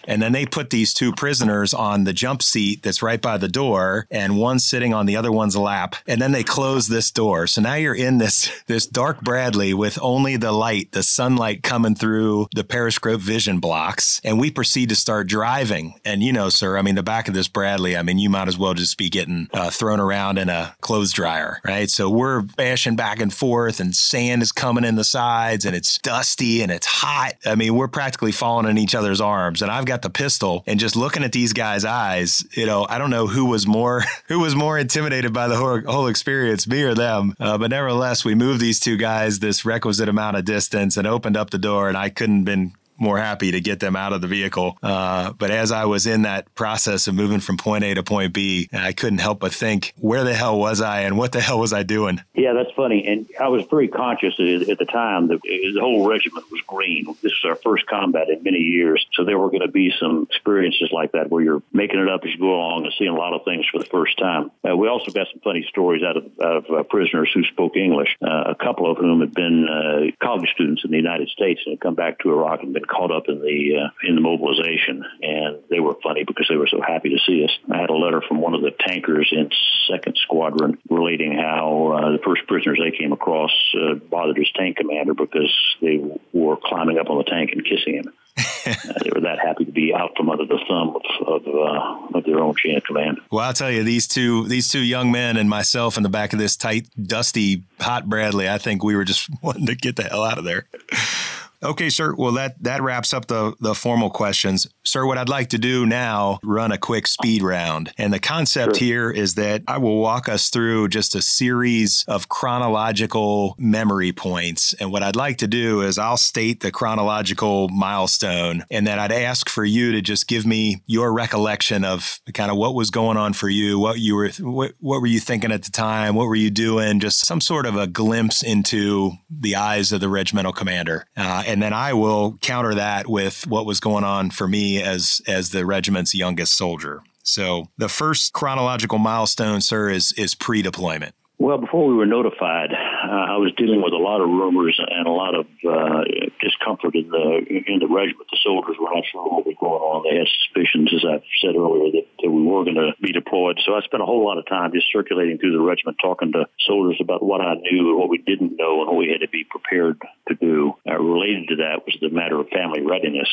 and then they put these two prisoners on the jump seat that's right by the door, and one sitting on the other one's lap, and then they close this door. So now you're in this this dark Bradley with only the light, the sunlight coming through the periscope vision blocks, and we proceed to start driving and and you know, sir, I mean, the back of this Bradley, I mean, you might as well just be getting uh, thrown around in a clothes dryer, right? So we're bashing back and forth, and sand is coming in the sides, and it's dusty and it's hot. I mean, we're practically falling in each other's arms. And I've got the pistol, and just looking at these guys' eyes, you know, I don't know who was more who was more intimidated by the whole, whole experience, me or them. Uh, but nevertheless, we moved these two guys this requisite amount of distance and opened up the door, and I couldn't have been more happy to get them out of the vehicle. Uh, but as I was in that process of moving from point A to point B, I couldn't help but think, where the hell was I and what the hell was I doing? Yeah, that's funny. And I was very conscious at the time that the whole regiment was green. This was our first combat in many years. So there were going to be some experiences like that where you're making it up as you go along and seeing a lot of things for the first time. Uh, we also got some funny stories out of, out of uh, prisoners who spoke English, uh, a couple of whom had been uh, college students in the United States and had come back to Iraq and been caught up in the uh, in the mobilization, and they were funny because they were so happy to see us. I had a letter from one of the tankers in Second Squadron relating how uh, the first prisoners they came across uh, bothered his tank commander because they were climbing up on the tank and kissing him. uh, they were that happy to be out from under the thumb of of, uh, of, their own chain of command. Well, I'll tell you, these two these two young men and myself in the back of this tight, dusty, hot Bradley, I think we were just wanting to get the hell out of there. Okay, sir. Well, that that wraps up the the formal questions. Sir, what I'd like to do now, run a quick speed round. And the concept sure. here is that I will walk us through just a series of chronological memory points. And what I'd like to do is I'll state the chronological milestone and then I'd ask for you to just give me your recollection of kind of what was going on for you, what you were what, what were you thinking at the time, what were you doing, just some sort of a glimpse into the eyes of the regimental commander. Uh, and then I will counter that with what was going on for me as as the regiment's youngest soldier. So the first chronological milestone, sir, is is pre-deployment. Well, before we were notified, I was dealing with a lot of rumors and a lot of uh, discomfort in the in the regiment. The soldiers were not sure what was going on. They had suspicions, as I've said earlier, that, that we were going to be deployed. So I spent a whole lot of time just circulating through the regiment, talking to soldiers about what I knew and what we didn't know and what we had to be prepared to do. Uh, related to that was the matter of family readiness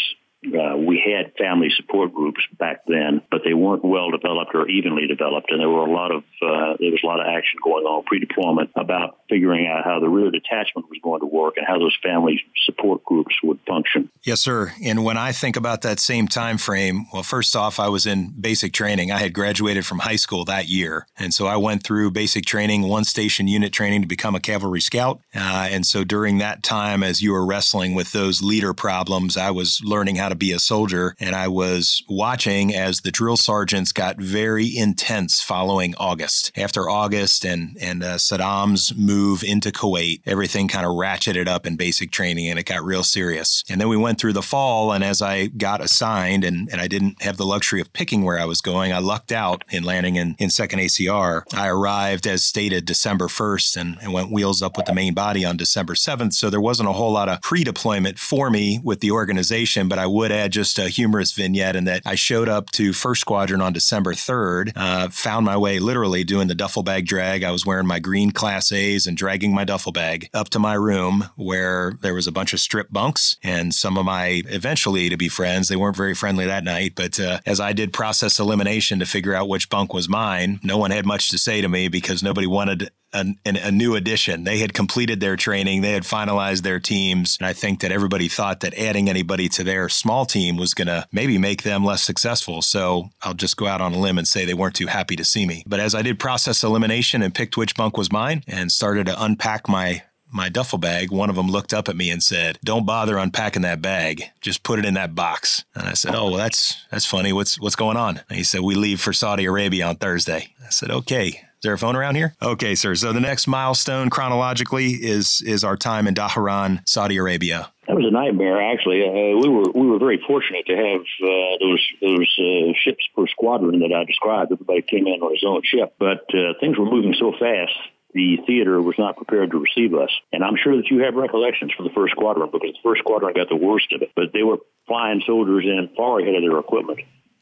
uh, we had family support groups back then, but they weren't well developed or evenly developed, and there were a lot of uh, there was a lot of action going on pre-deployment about figuring out how the rear detachment was going to work and how those family support groups would function. Yes, sir. And when I think about that same time frame, well, first off, I was in basic training. I had graduated from high school that year, and so I went through basic training, one station unit training to become a cavalry scout. Uh, and so during that time, as you were wrestling with those leader problems, I was learning how to be a soldier. And I was watching as the drill sergeants got very intense following August. After August and, and uh, Saddam's move into Kuwait, everything kind of ratcheted up in basic training and it got real serious. And then we went through the fall. And as I got assigned and, and I didn't have the luxury of picking where I was going, I lucked out in landing in, in 2nd ACR. I arrived as stated December 1st and, and went wheels up with the main body on December 7th. So there wasn't a whole lot of pre deployment for me with the organization, but I would would add just a humorous vignette in that I showed up to First Squadron on December 3rd, uh, found my way literally doing the duffel bag drag. I was wearing my green Class A's and dragging my duffel bag up to my room where there was a bunch of strip bunks and some of my eventually to be friends. They weren't very friendly that night, but uh, as I did process elimination to figure out which bunk was mine, no one had much to say to me because nobody wanted a, a, new addition. They had completed their training, they had finalized their teams. And I think that everybody thought that adding anybody to their small team was going to maybe make them less successful. So I'll just go out on a limb and say they weren't too happy to see me. But as I did process elimination and picked which bunk was mine and started to unpack my my duffel bag, one of them looked up at me and said, "Don't bother unpacking that bag. Just put it in that box." And I said, "Oh, well, that's that's funny. What's what's going on?" And he said, "We leave for Saudi Arabia on Thursday." I said, "Okay." There a phone around here? Okay, sir. So the next milestone chronologically is is our time in Dhahran, Saudi Arabia. That was a nightmare, actually. Uh, we were we were very fortunate to have uh, those those uh, ships per squadron that I described. Everybody came in on his own ship, but uh, things were moving so fast. The theater was not prepared to receive us, and I'm sure that you have recollections from the first squadron because the first squadron got the worst of it. But they were flying soldiers in far ahead of their equipment.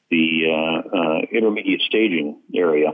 The uh, uh, intermediate staging area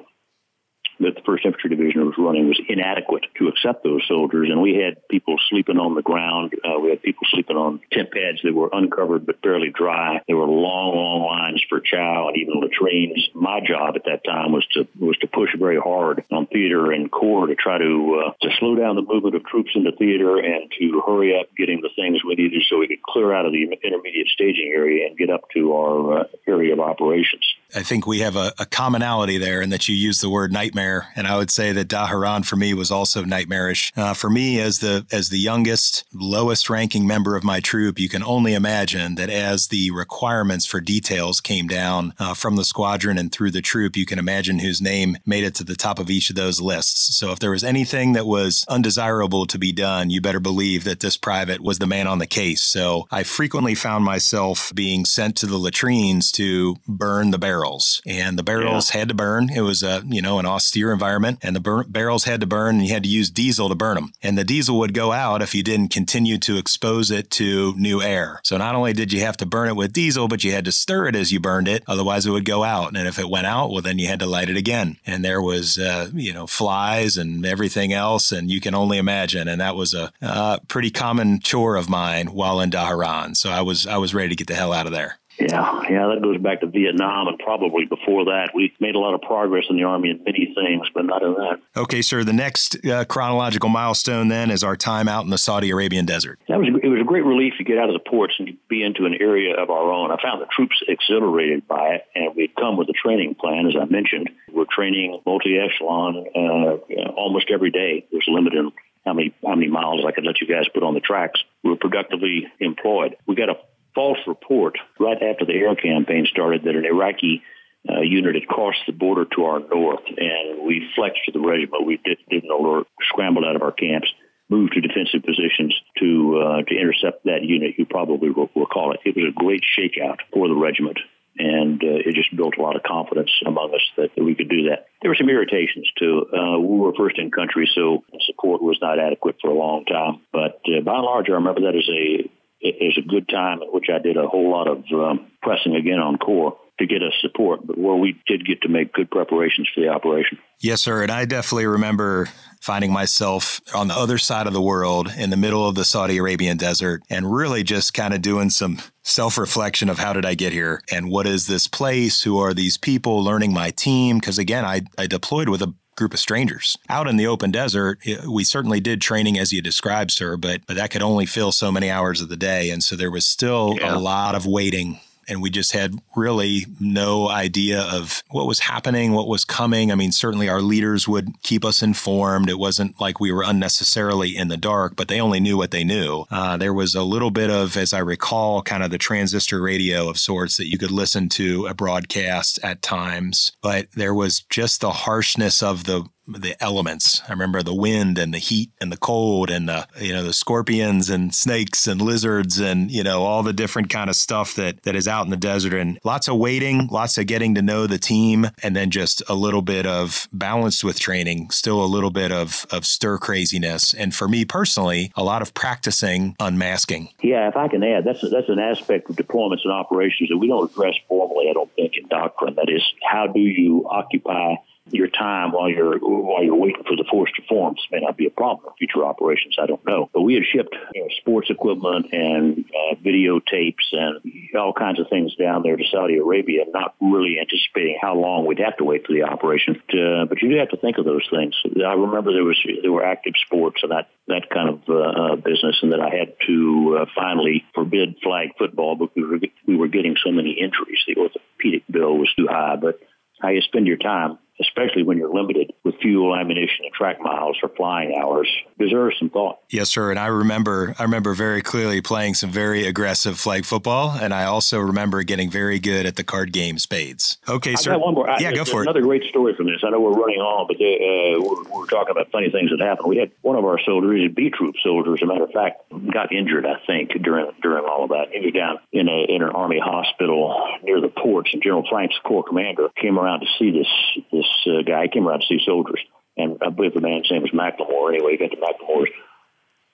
that the First Infantry Division was running was inadequate to accept those soldiers, and we had people sleeping on the ground. Uh, we had people sleeping on tent pads that were uncovered but fairly dry. There were long, long lines for chow and even latrines. My job at that time was to was to push very hard on theater and corps to try to uh, to slow down the movement of troops into theater and to hurry up getting the things we needed so we could clear out of the intermediate staging area and get up to our uh, area of operations. I think we have a, a, commonality there in that you use the word nightmare, and I would say that Dhahran for me was also nightmarish. Uh, for me, as the as the youngest, lowest ranking member of my troop, you can only imagine that as the requirements for details came down uh, from the squadron and through the troop, you can imagine whose name made it to the top of each of those lists. So if there was anything that was undesirable to be done, you better believe that this private was the man on the case. So I frequently found myself being sent to the latrines to burn the barrels, and the barrels yeah. had to burn. It was a you know an austere environment, and the barrels had to burn, and you had to use diesel to burn them. And the diesel would go out if you didn't continue to expose it to new air. So not only did you have to burn it with diesel, but you had to stir it as you burned it, otherwise it would go out. And if it went out, well then you had to light it again. And there was uh, you know flies and everything else, and you can only imagine. And that was a uh, pretty common chore of mine while in Dhahran. So I was I was ready to get the hell out of there. Yeah, yeah, that goes back to Vietnam and probably before that. We made a lot of progress in the Army in many things, but not in that. Okay, sir. The next uh, chronological milestone then is our time out in the Saudi Arabian desert. That was it was a great relief to get out of the ports and be into an area of our own. I found the troops exhilarated by it, and we'd come with a training plan, as I mentioned. We're training multi-echelon uh, almost every day. There's a limit in how many how many miles I could let you guys put on the tracks. We were productively employed. We got a false report right after the air campaign started that an Iraqi uh, unit had crossed the border to our north, and we flexed to the regiment. We did, didn't alert, scrambled out of our camps, moved to defensive positions to uh, to intercept that unit. You probably will recall it. It was a great shakeout for the regiment. And uh, it just built a lot of confidence among us that, that we could do that. There were some irritations too. Uh, we were first in country, so support was not adequate for a long time. But uh, by and large, I remember that as a is a good time at which I did a whole lot of um, pressing again on Corps to get us support, but where we did get to make good preparations for the operation. Yes, sir. And I definitely remember finding myself on the other side of the world in the middle of the Saudi Arabian desert and really just kind of doing some self reflection of how did I get here and what is this place? Who are these people? Learning my team. Because again, I, I deployed with a group of strangers. Out in the open desert, eh, we certainly did training as you described, sir, but, but that could only fill so many hours of the day. And so there was still yeah. a lot of waiting and we just had really no idea of what was happening, what was coming. I mean, certainly our leaders would keep us informed. It wasn't like we were unnecessarily in the dark, but they only knew what they knew. Uh, there was a little bit of, as I recall, kind of the transistor radio of sorts that you could listen to a broadcast at times, but there was just the harshness of the the elements. I remember the wind and the heat and the cold and the you know the scorpions and snakes and lizards and you know all the different kind of stuff that that is out in the desert and lots of waiting, lots of getting to know the team and then just a little bit of balanced with training, still a little bit of of stir craziness and for me personally, a lot of practicing unmasking. Yeah, if I can add, that's a, that's an aspect of deployments and operations that we don't address formally, I don't think in doctrine. That is, how do you occupy your time while you're while you're waiting for the force to form. This may not be a problem for future operations. I don't know. But we had shipped you know, sports equipment and uh, videotapes and all kinds of things down there to Saudi Arabia, not really anticipating how long we'd have to wait for the operation. To, but you do have to think of those things. I remember there was there were active sports and that that kind of uh, uh, business, and that I had to uh, finally forbid flag football because we were, we were getting so many injuries. The orthopedic bill was too high, but how you spend your time especially when you're limited with fuel, ammunition, and track miles or flying hours, deserves some thought. Yes, sir. And I remember, I remember very clearly playing some very aggressive flag football, and I also remember getting very good at the card game spades. Okay, I sir. one more. Yeah, I, go for another it. Another great story from this. I know we're running on, but they, uh, we're, we're, talking about funny things that happened. We had one of our soldiers, B troop soldier, as a matter of fact, got injured. I think during during all of that. He was down in a in an army hospital near the ports, and General Franks' corps commander came around to see this this uh, guy. Came around to see soldiers, and I believe the man's name was McLemore. Anyway, he got to McLemore's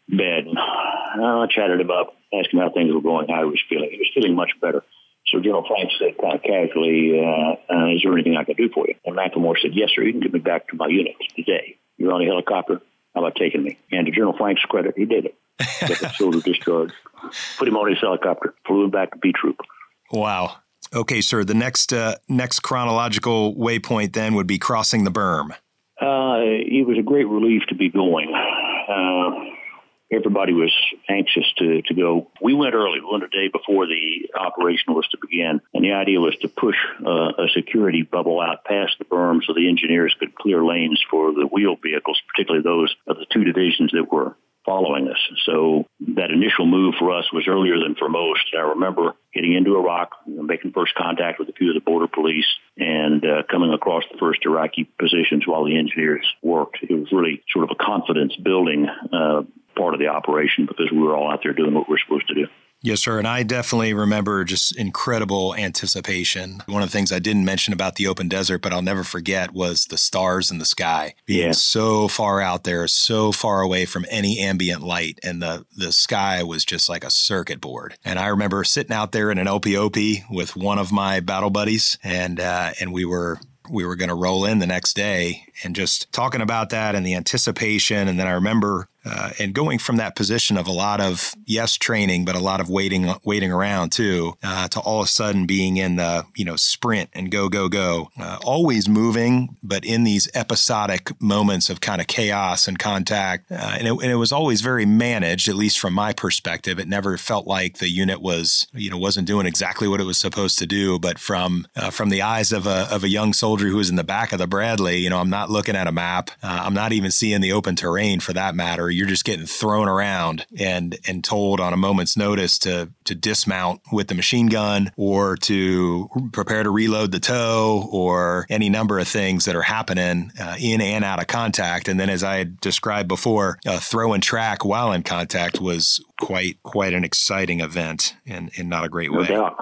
bed, and uh, I chatted him up, asked him how things were going, how he was feeling. He was feeling much better. So General Franks said kind of casually, uh, uh, is there anything I can do for you? And McLemore said, yes, sir, you can get me back to my unit today. You're on a helicopter. How about taking me? And to General Franks' credit, he did it. Got the shoulder discharge, put him on his helicopter, flew him back to B Troop. Wow. Okay, sir. The next uh, next chronological waypoint then would be crossing the berm. Uh, it was a great relief to be going. Uh, everybody was anxious to, to go. We went early. We went a day before the operation was to begin. And the idea was to push uh, a security bubble out past the berm so the engineers could clear lanes for the wheeled vehicles, particularly those of the two divisions that were following us. So that initial move for us was earlier than for most. I remember getting into Iraq, making first contact with a few of the border police, and uh, coming across the first Iraqi positions while the engineers worked. It was really sort of a confidence building uh, part of the operation because we were all out there doing what we're supposed to do. Yes, sir. And I definitely remember just incredible anticipation. One of the things I didn't mention about the open desert, but I'll never forget, was the stars in the sky being yeah. so far out there, so far away from any ambient light. And the, the sky was just like a circuit board. And I remember sitting out there in an OPOP with one of my battle buddies, and, uh, and we were we were going to roll in the next day and just talking about that and the anticipation. And then I remember uh, and going from that position of a lot of yes training, but a lot of waiting waiting around too, uh, to all of a sudden being in the you know sprint and go go go, uh, always moving, but in these episodic moments of kind of chaos and contact, uh, and it, and, it, was always very managed, at least from my perspective. It never felt like the unit was you know wasn't doing exactly what it was supposed to do, but from uh, from the eyes of a of a young soldier who was in the back of the Bradley, you know, I'm not looking at a map, uh, I'm not even seeing the open terrain for that matter you're just getting thrown around and and told on a moment's notice to to dismount with the machine gun or to prepare to reload the TOW or any number of things that are happening uh, in and out of contact. And then, as I described before, uh, throw and track while in contact was quite quite an exciting event in in not a great way. No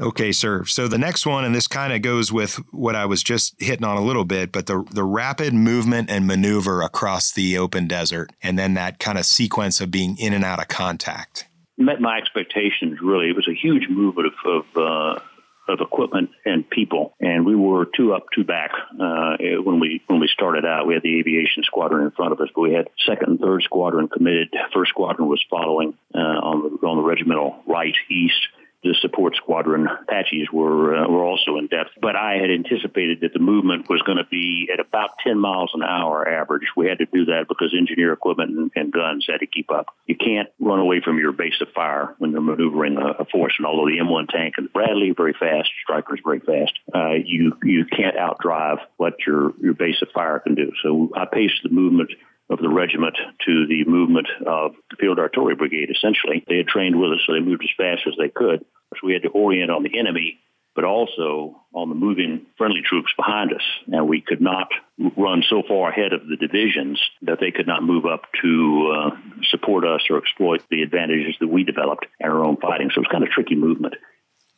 Okay, sir. So the next one, and this kind of goes with what I was just hitting on a little bit, but the the rapid movement and maneuver across the open desert, and then that kind of sequence of being in and out of contact. Met my expectations. Really, it was a huge movement of. of uh, of equipment and people, and we were two up, two back uh, when we when we started out. We had the aviation squadron in front of us, but we had second and third squadron committed. First squadron was following uh, on the on the regimental right east, the support squadron Apaches were uh, were also in depth. But I had anticipated that the movement was going to be at about 10 miles an hour average. We had to do that because engineer equipment and, and guns had to keep up. You can't run away from your base of fire when you're maneuvering a, a force. And although the M1 tank and Bradley very fast, Strykers very fast, uh, you you can't outdrive what your your base of fire can do. So I paced the movement of the regiment to the movement of the Field Artillery Brigade, essentially. They had trained with us, so they moved as fast as they could. So we had to orient on the enemy, but also on the moving friendly troops behind us. And we could not run so far ahead of the divisions that they could not move up to uh, support us or exploit the advantages that we developed in our own fighting. So it was kind of tricky movement.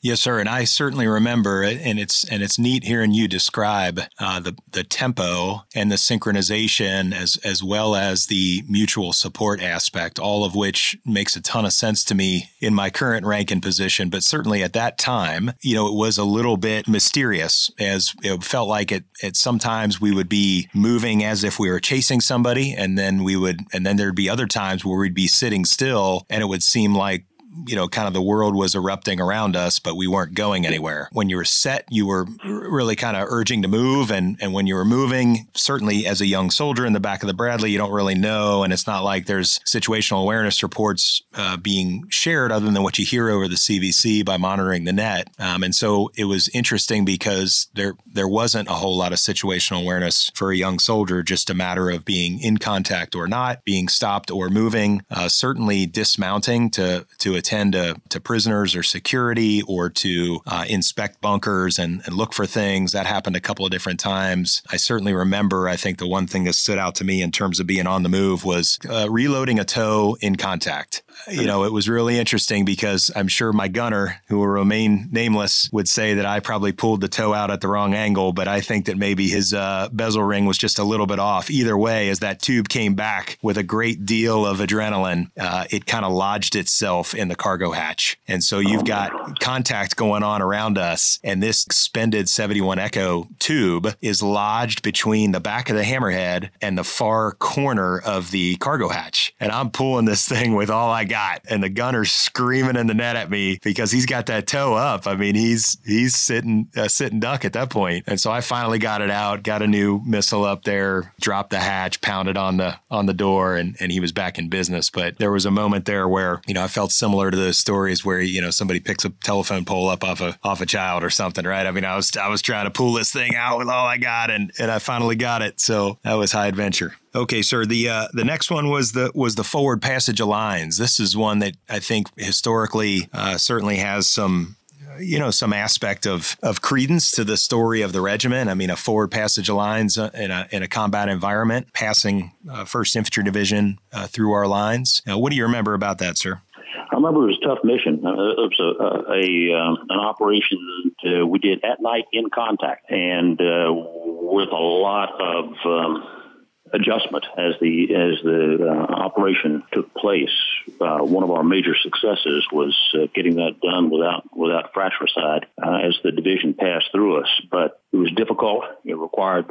Yes, sir, and I certainly remember and it's and it's neat hearing you describe uh, the the tempo and the synchronization as as well as the mutual support aspect, all of which makes a ton of sense to me in my current rank and position. But certainly at that time, you know, it was a little bit mysterious, as it felt like it. It sometimes we would be moving as if we were chasing somebody, and then we would, and then there'd be other times where we'd be sitting still, and it would seem like you know, kind of the world was erupting around us, but we weren't going anywhere. When you were set, you were really kind of urging to move. And, and when you were moving, certainly as a young soldier in the back of the Bradley, you don't really know. And it's not like there's situational awareness reports uh, being shared other than what you hear over the CVC by monitoring the net. Um, and so it was interesting because there, there wasn't a whole lot of situational awareness for a young soldier, just a matter of being in contact or not, being stopped or moving, uh, certainly dismounting to, to attend to, to prisoners or security or to uh, inspect bunkers and, and look for things. That happened a couple of different times. I certainly remember, I think the one thing that stood out to me in terms of being on the move was uh, reloading a TOW in contact you know, it was really interesting because I'm sure my gunner, who will remain nameless, would say that I probably pulled the TOW out at the wrong angle, but I think that maybe his uh, bezel ring was just a little bit off. Either way, as that tube came back with a great deal of adrenaline, uh, it kind of lodged itself in the cargo hatch. And so you've got contact going on around us, and this expended 71 Echo tube is lodged between the back of the hammerhead and the far corner of the cargo hatch. And I'm pulling this thing with all I got. And the gunner's screaming in the net at me because he's got that TOW up. I mean, he's he's sitting uh, sitting duck at that point. And so I finally got it out, got a new missile up there, dropped the hatch, pounded on the on the door, and and he was back in business. But there was a moment there where you know I felt similar to those stories where you know somebody picks a telephone pole up off a off a child or something, right? I mean, I was I was trying to pull this thing out with all I got, and and I finally got it. So that was high adventure. Okay, sir. The uh, the next one was the was the forward passage of lines. This is one that I think historically uh, certainly has some you know some aspect of of credence to the story of the regiment. I mean, a forward passage of lines uh, in a in a combat environment, passing uh, First Infantry Division uh, through our lines. what do you remember about that, sir? I remember it was a tough mission. Uh, it was a, a, a um, an operation that, uh, we did at night in contact, and with a lot of um, adjustment as the as the uh, operation took place. Uh, one of our major successes was uh, getting that done without without fratricide uh, as the division passed through us. But it was difficult. It required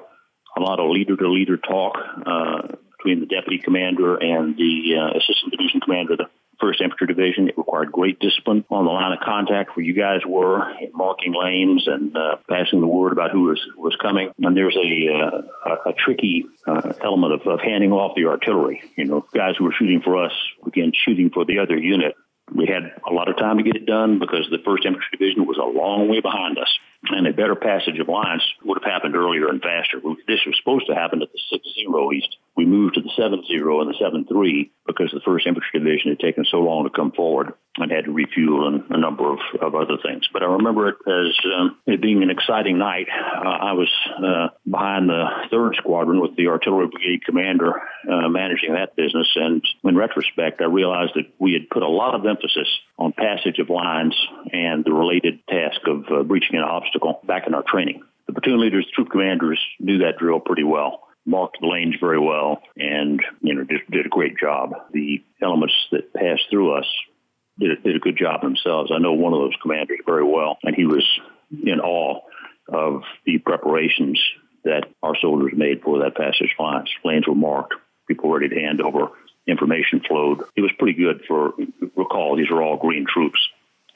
a lot of leader to leader talk uh, between the deputy commander and the uh, assistant division commander the First Infantry Division. It required great discipline on the line of contact where you guys were, marking lanes and uh, passing the word about who was was coming. And there's a uh, a, a tricky uh, element of, of handing off the artillery. You know, guys who were shooting for us began shooting for the other unit. We had a lot of time to get it done because the First Infantry Division was a long way behind us and a better passage of lines would have happened earlier and faster. This was supposed to happen at the 6-0 East. We moved to the 7-0 and the 7-3 because the 1st Infantry Division had taken so long to come forward and had to refuel and a number of, of other things. But I remember it as um, it being an exciting night. Uh, I was uh, behind the 3rd Squadron with the Artillery Brigade Commander uh, managing that business. And in retrospect, I realized that we had put a lot of emphasis on passage of lines and the related task of uh, breaching an obstacle back in our training. The platoon leaders, troop commanders knew that drill pretty well, marked the lanes very well, and you know just did a great job. The elements that passed through us did a, did a good job themselves. I know one of those commanders very well, and he was in awe of the preparations that our soldiers made for that passage lines. Lanes were marked, people ready to hand over information flowed. It was pretty good for recall. These are all green troops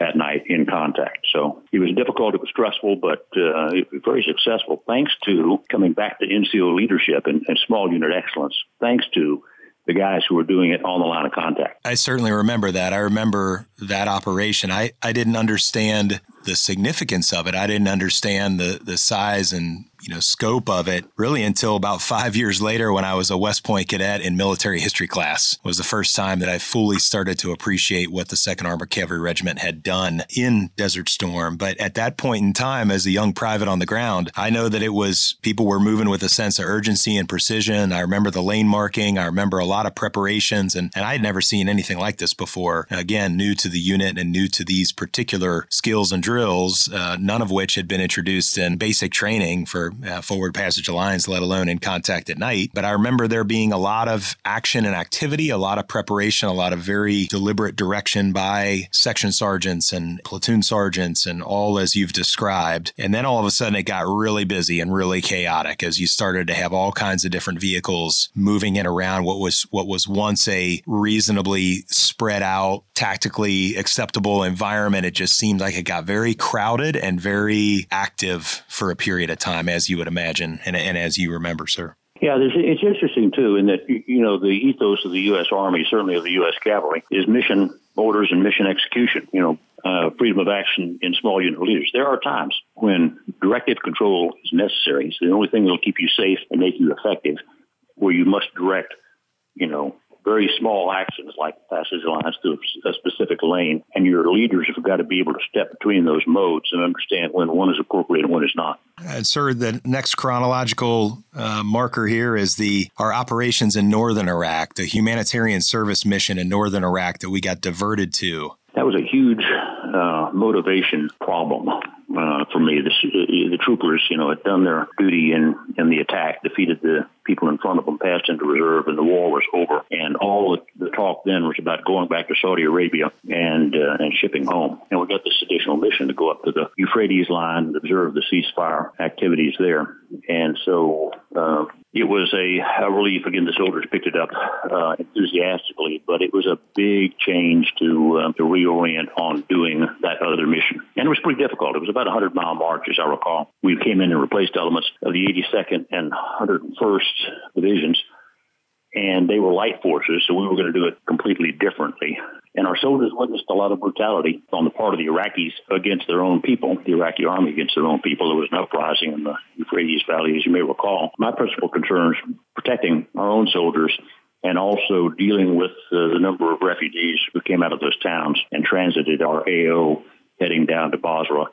at night in contact. So it was difficult, it was stressful, but uh, very successful thanks to coming back to NCO leadership and, and small unit excellence, thanks to the guys who were doing it on the line of contact. I certainly remember that. I remember that operation. I, I didn't understand the significance of it. I didn't understand the the size and you know scope of it really until about five years later when I was a West Point cadet in military history class was the first time that I fully started to appreciate what the Second Armored Cavalry Regiment had done in Desert Storm. But at that point in time, as a young private on the ground, I know that it was people were moving with a sense of urgency and precision. I remember the lane marking. I remember a lot of preparations, and, and I had never seen anything like this before. Again, new to the unit and new to these particular skills and drills, uh, none of which had been introduced in basic training for uh, forward passage of lines, let alone in contact at night. But I remember there being a lot of action and activity, a lot of preparation, a lot of very deliberate direction by section sergeants and platoon sergeants, and all as you've described. And then all of a sudden it got really busy and really chaotic as you started to have all kinds of different vehicles moving in around what was what was once a reasonably spread out, tactically acceptable environment. It just seemed like it got very crowded and very active for a period of time as you would imagine and, and as you remember, sir. Yeah, it's interesting too, in that you know the ethos of the U.S. Army, certainly of the U.S. Cavalry, is mission orders and mission execution. You know, uh, freedom of action in small unit leaders. There are times when directive control is necessary. It's the only thing that will keep you safe and make you effective, where you must direct, you know, very small actions like passage lines through a specific lane, and your leaders have got to be able to step between those modes and understand when one is appropriate and when is not. And sir, the next chronological uh, marker here is the our operations in northern Iraq, the humanitarian service mission in northern Iraq that we got diverted to. That was a huge uh, motivation problem uh, for me. The, the troopers, you know, had done their duty in, in the attack, defeated the people in front of them, passed into reserve, and the war was over. And all the, the talk then was about going back to Saudi Arabia and uh, and shipping home. And we got this additional mission to go up to the Euphrates line and observe the ceasefire activities there. And so uh, it was a, a relief. Again, the soldiers picked it up uh, enthusiastically, but it was a big change to uh, to reorient on doing that other mission, and it was pretty difficult. It was about a hundred mile march, as I recall. We came in and replaced elements of the 82nd and 101st divisions and they were light forces, so we were going to do it completely differently. And our soldiers witnessed a lot of brutality on the part of the Iraqis against their own people, the Iraqi army against their own people. There was an uprising in the Euphrates Valley, as you may recall. My principal concern is protecting our own soldiers and also dealing with uh, the number of refugees who came out of those towns and transited our AO heading down to Basra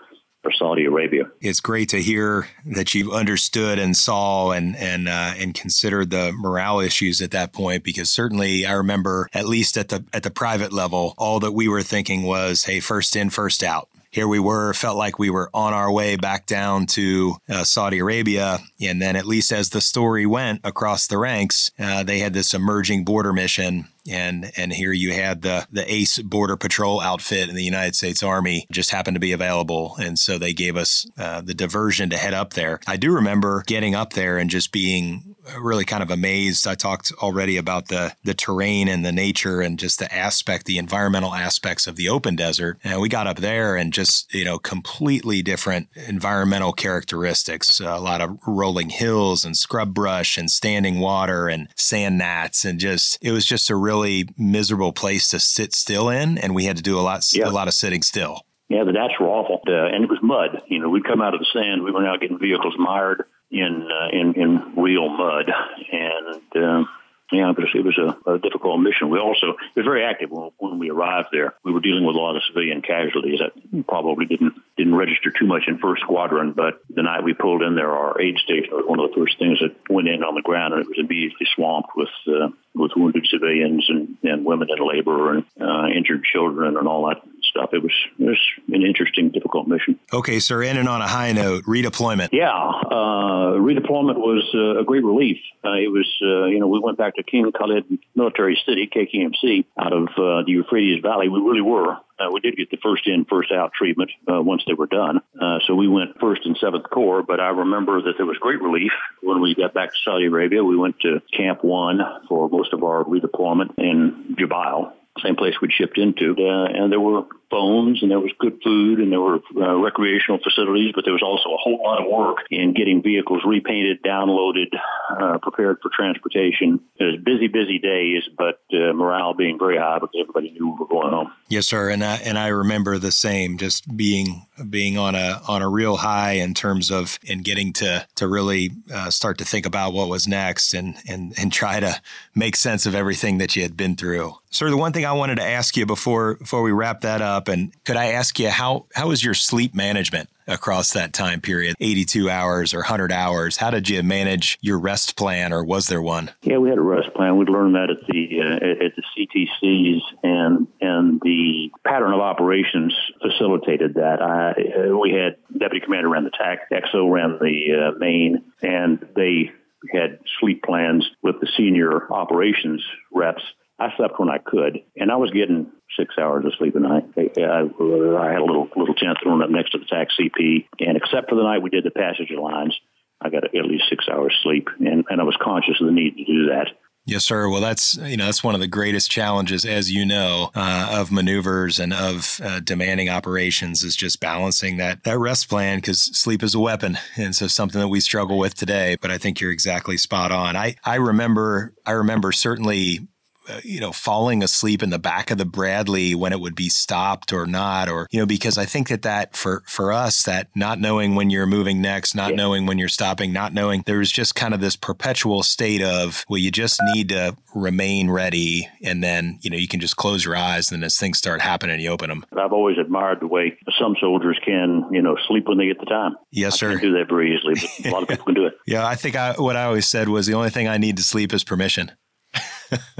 for Saudi Arabia. It's great to hear that you understood and saw and and uh, and considered the morale issues at that point because certainly I remember at least at the at the private level all that we were thinking was hey first in first out here we were, felt like we were on our way back down to uh, Saudi Arabia. And then, at least as the story went across the ranks, uh, they had this emerging border mission. And and here you had the the ace border patrol outfit in the united states army just happened to be available. And so they gave us uh, the diversion to head up there. I do remember getting up there and just being really kind of amazed i talked already about the the terrain and the nature and just the aspect the environmental aspects of the open desert and we got up there and just you know completely different environmental characteristics a lot of rolling hills and scrub brush and standing water and sand gnats and just it was just a really miserable place to sit still in, and we had to do a lot yeah. a lot of sitting still. Yeah, the gnats were awful, uh, and it was mud. You know, we'd come out of the sand. We were now getting vehicles mired in uh, in in real mud, and uh, yeah, but it was a, a difficult mission. We also it was very active when, when we arrived there. We were dealing with a lot of civilian casualties that probably didn't didn't register too much in First Squadron. But the night we pulled in there, our aid station was one of the first things that went in on the ground, and it was immediately swamped with uh, with wounded civilians and, and women in labor and uh, injured children and all that stuff. It was it was an interesting, difficult mission. Okay, sir. In and on a high note, redeployment. Yeah, uh, redeployment was uh, a great relief. Uh, it was uh, you know we went back to King Khalid Military City (KKMC) out of uh, the Euphrates Valley. We really were. Uh, we did get the first in, first out treatment once they were done. so we went first and seventh corps. But I remember that there was great relief when we got back to Saudi Arabia. We went to Camp One for most of our redeployment in Jubail same place we'd shipped into. Uh, and there were phones and there was good food and there were uh, recreational facilities, but there was also a whole lot of work in getting vehicles repainted, downloaded, uh, prepared for transportation. It was busy, busy days, but uh, morale being very high because everybody knew we were going home. Yes, sir. And I, and I remember the same, just being being on a on a real high in terms of in getting to to really uh, start to think about what was next and and and try to make sense of everything that you had been through. Sir, the one thing I wanted to ask you before before we wrap that up, and could I ask you how how was your sleep management across that time period, 82 hours or 100 hours? How did you manage your rest plan, or was there one? Yeah, we had a rest plan. We'd learned that at the uh, at the CTCs, and and the pattern of operations facilitated that. I, uh, we had deputy commander ran the TAC, XO ran the uh, main, and they had sleep plans with the senior operations reps I slept when I could, and I was getting six hours of sleep a night. I, I, I had a little little tent thrown up next to the TAC CP, and except for the night we did the passage of lines, I got at least six hours sleep, and, and I was conscious of the need to do that. Yes, sir. Well, that's you know that's one of the greatest challenges, as you know, uh, of maneuvers and of uh, demanding operations is just balancing that that rest plan because sleep is a weapon, and so something that we struggle with today. But I think you're exactly spot on. I I remember I remember certainly Uh, you know, falling asleep in the back of the Bradley when it would be stopped or not, or, you know, because I think that that for, for us, that not knowing when you're moving next, not yeah. knowing when you're stopping, not knowing, there's just kind of this perpetual state of, well, you just need to remain ready. And then, you know, you can just close your eyes. And then as things start happening, you open them. I've always admired the way some soldiers can, you know, sleep when they get the time. Yes, sir. I can't do that very easily, but a lot of people can do it. yeah. I think I, what I always said was the only thing I need to sleep is permission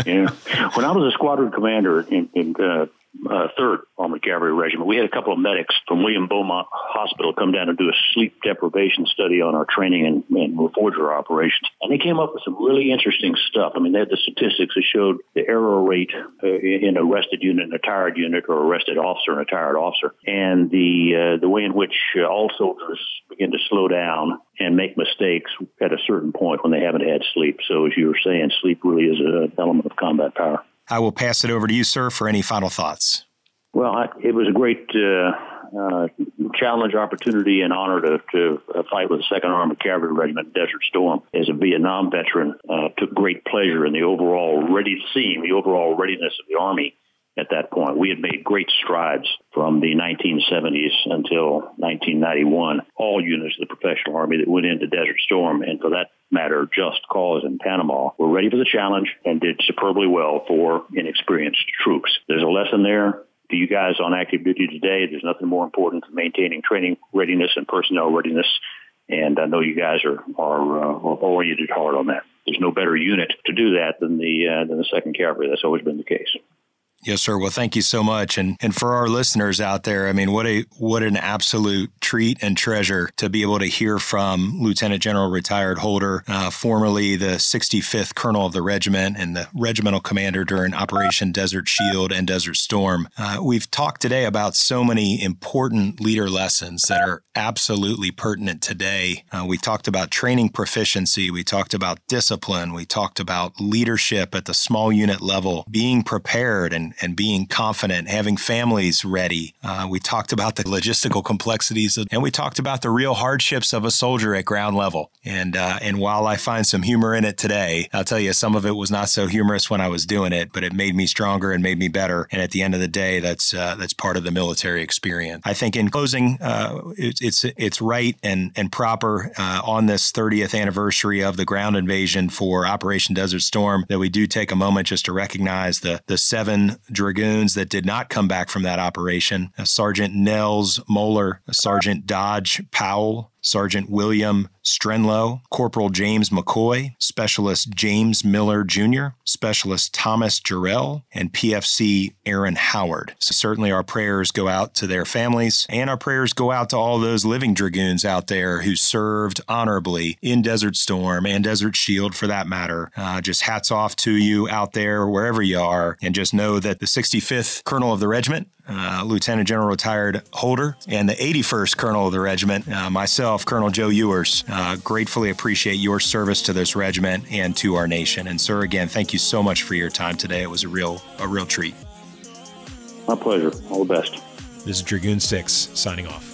yeah. When I was a squadron commander in, in uh, uh, Third Armored Cavalry Regiment. We had a couple of medics from William Beaumont Hospital come down and do a sleep deprivation study on our training and, and Reforger operations, and they came up with some really interesting stuff. I mean, they had the statistics that showed the error rate uh, in a rested unit and a tired unit, or a rested officer and a tired officer, and the uh, the way in which uh, all soldiers begin to slow down and make mistakes at a certain point when they haven't had sleep. So, as you were saying, sleep really is an element of combat power. I will pass it over to you, sir, for any final thoughts. Well, I, it was a great uh, uh, challenge, opportunity, and honor to, to uh, fight with the Second Armored Cavalry Regiment, Desert Storm. As a Vietnam veteran, uh, took great pleasure in the overall ready seeing the overall readiness of the Army at that point. We had made great strides from the 1970s until 1991. All units of the professional Army that went into Desert Storm, and for that matter, Just Cause in Panama, were ready for the challenge and did superbly well for inexperienced troops. There's a lesson there to you guys on active duty today. There's nothing more important than maintaining training readiness and personnel readiness. And I know you guys are are, uh, oriented hard on that. There's no better unit to do that than the uh, than the Second Cavalry. That's always been the case. Yes, sir. Well, thank you so much. And and for our listeners out there, I mean, what a what an absolute treat and treasure to be able to hear from Lieutenant General Retired Holder, uh, formerly the 65th Colonel of the regiment and the regimental commander during Operation Desert Shield and Desert Storm. Uh, we've talked today about so many important leader lessons that are absolutely pertinent today. Uh, we talked about training proficiency. We talked about discipline. We talked about leadership at the small unit level, being prepared and and, being confident, having families ready. Uh, we talked about the logistical complexities of, and we talked about the real hardships of a soldier at ground level. And uh, and while I find some humor in it today, I'll tell you some of it was not so humorous when I was doing it, but it made me stronger and made me better. And at the end of the day, that's uh, that's part of the military experience. I think in closing, uh, it, it's it's right and and proper uh, on this 30th anniversary of the ground invasion for Operation Desert Storm that we do take a moment just to recognize the the seven dragoons that did not come back from that operation. Uh, Sergeant Nels Moller, Sergeant Dodge Powell, Sergeant William Strenlow, Corporal James McCoy, Specialist James Miller Jr., Specialist Thomas Jarrell, and PFC Aaron Howard. So certainly our prayers go out to their families, and our prayers go out to all those living dragoons out there who served honorably in Desert Storm and Desert Shield for that matter. Uh, just hats off to you out there, wherever you are, and just know that the 65th Colonel of the Regiment uh, Lieutenant General retired Holder, and the 81st Colonel of the regiment, uh, myself, Colonel Joe Ewers, uh, gratefully appreciate your service to this regiment and to our nation. And sir, again, thank you so much for your time today. It was a real, a real treat. My pleasure. All the best. This is Dragoon Six signing off.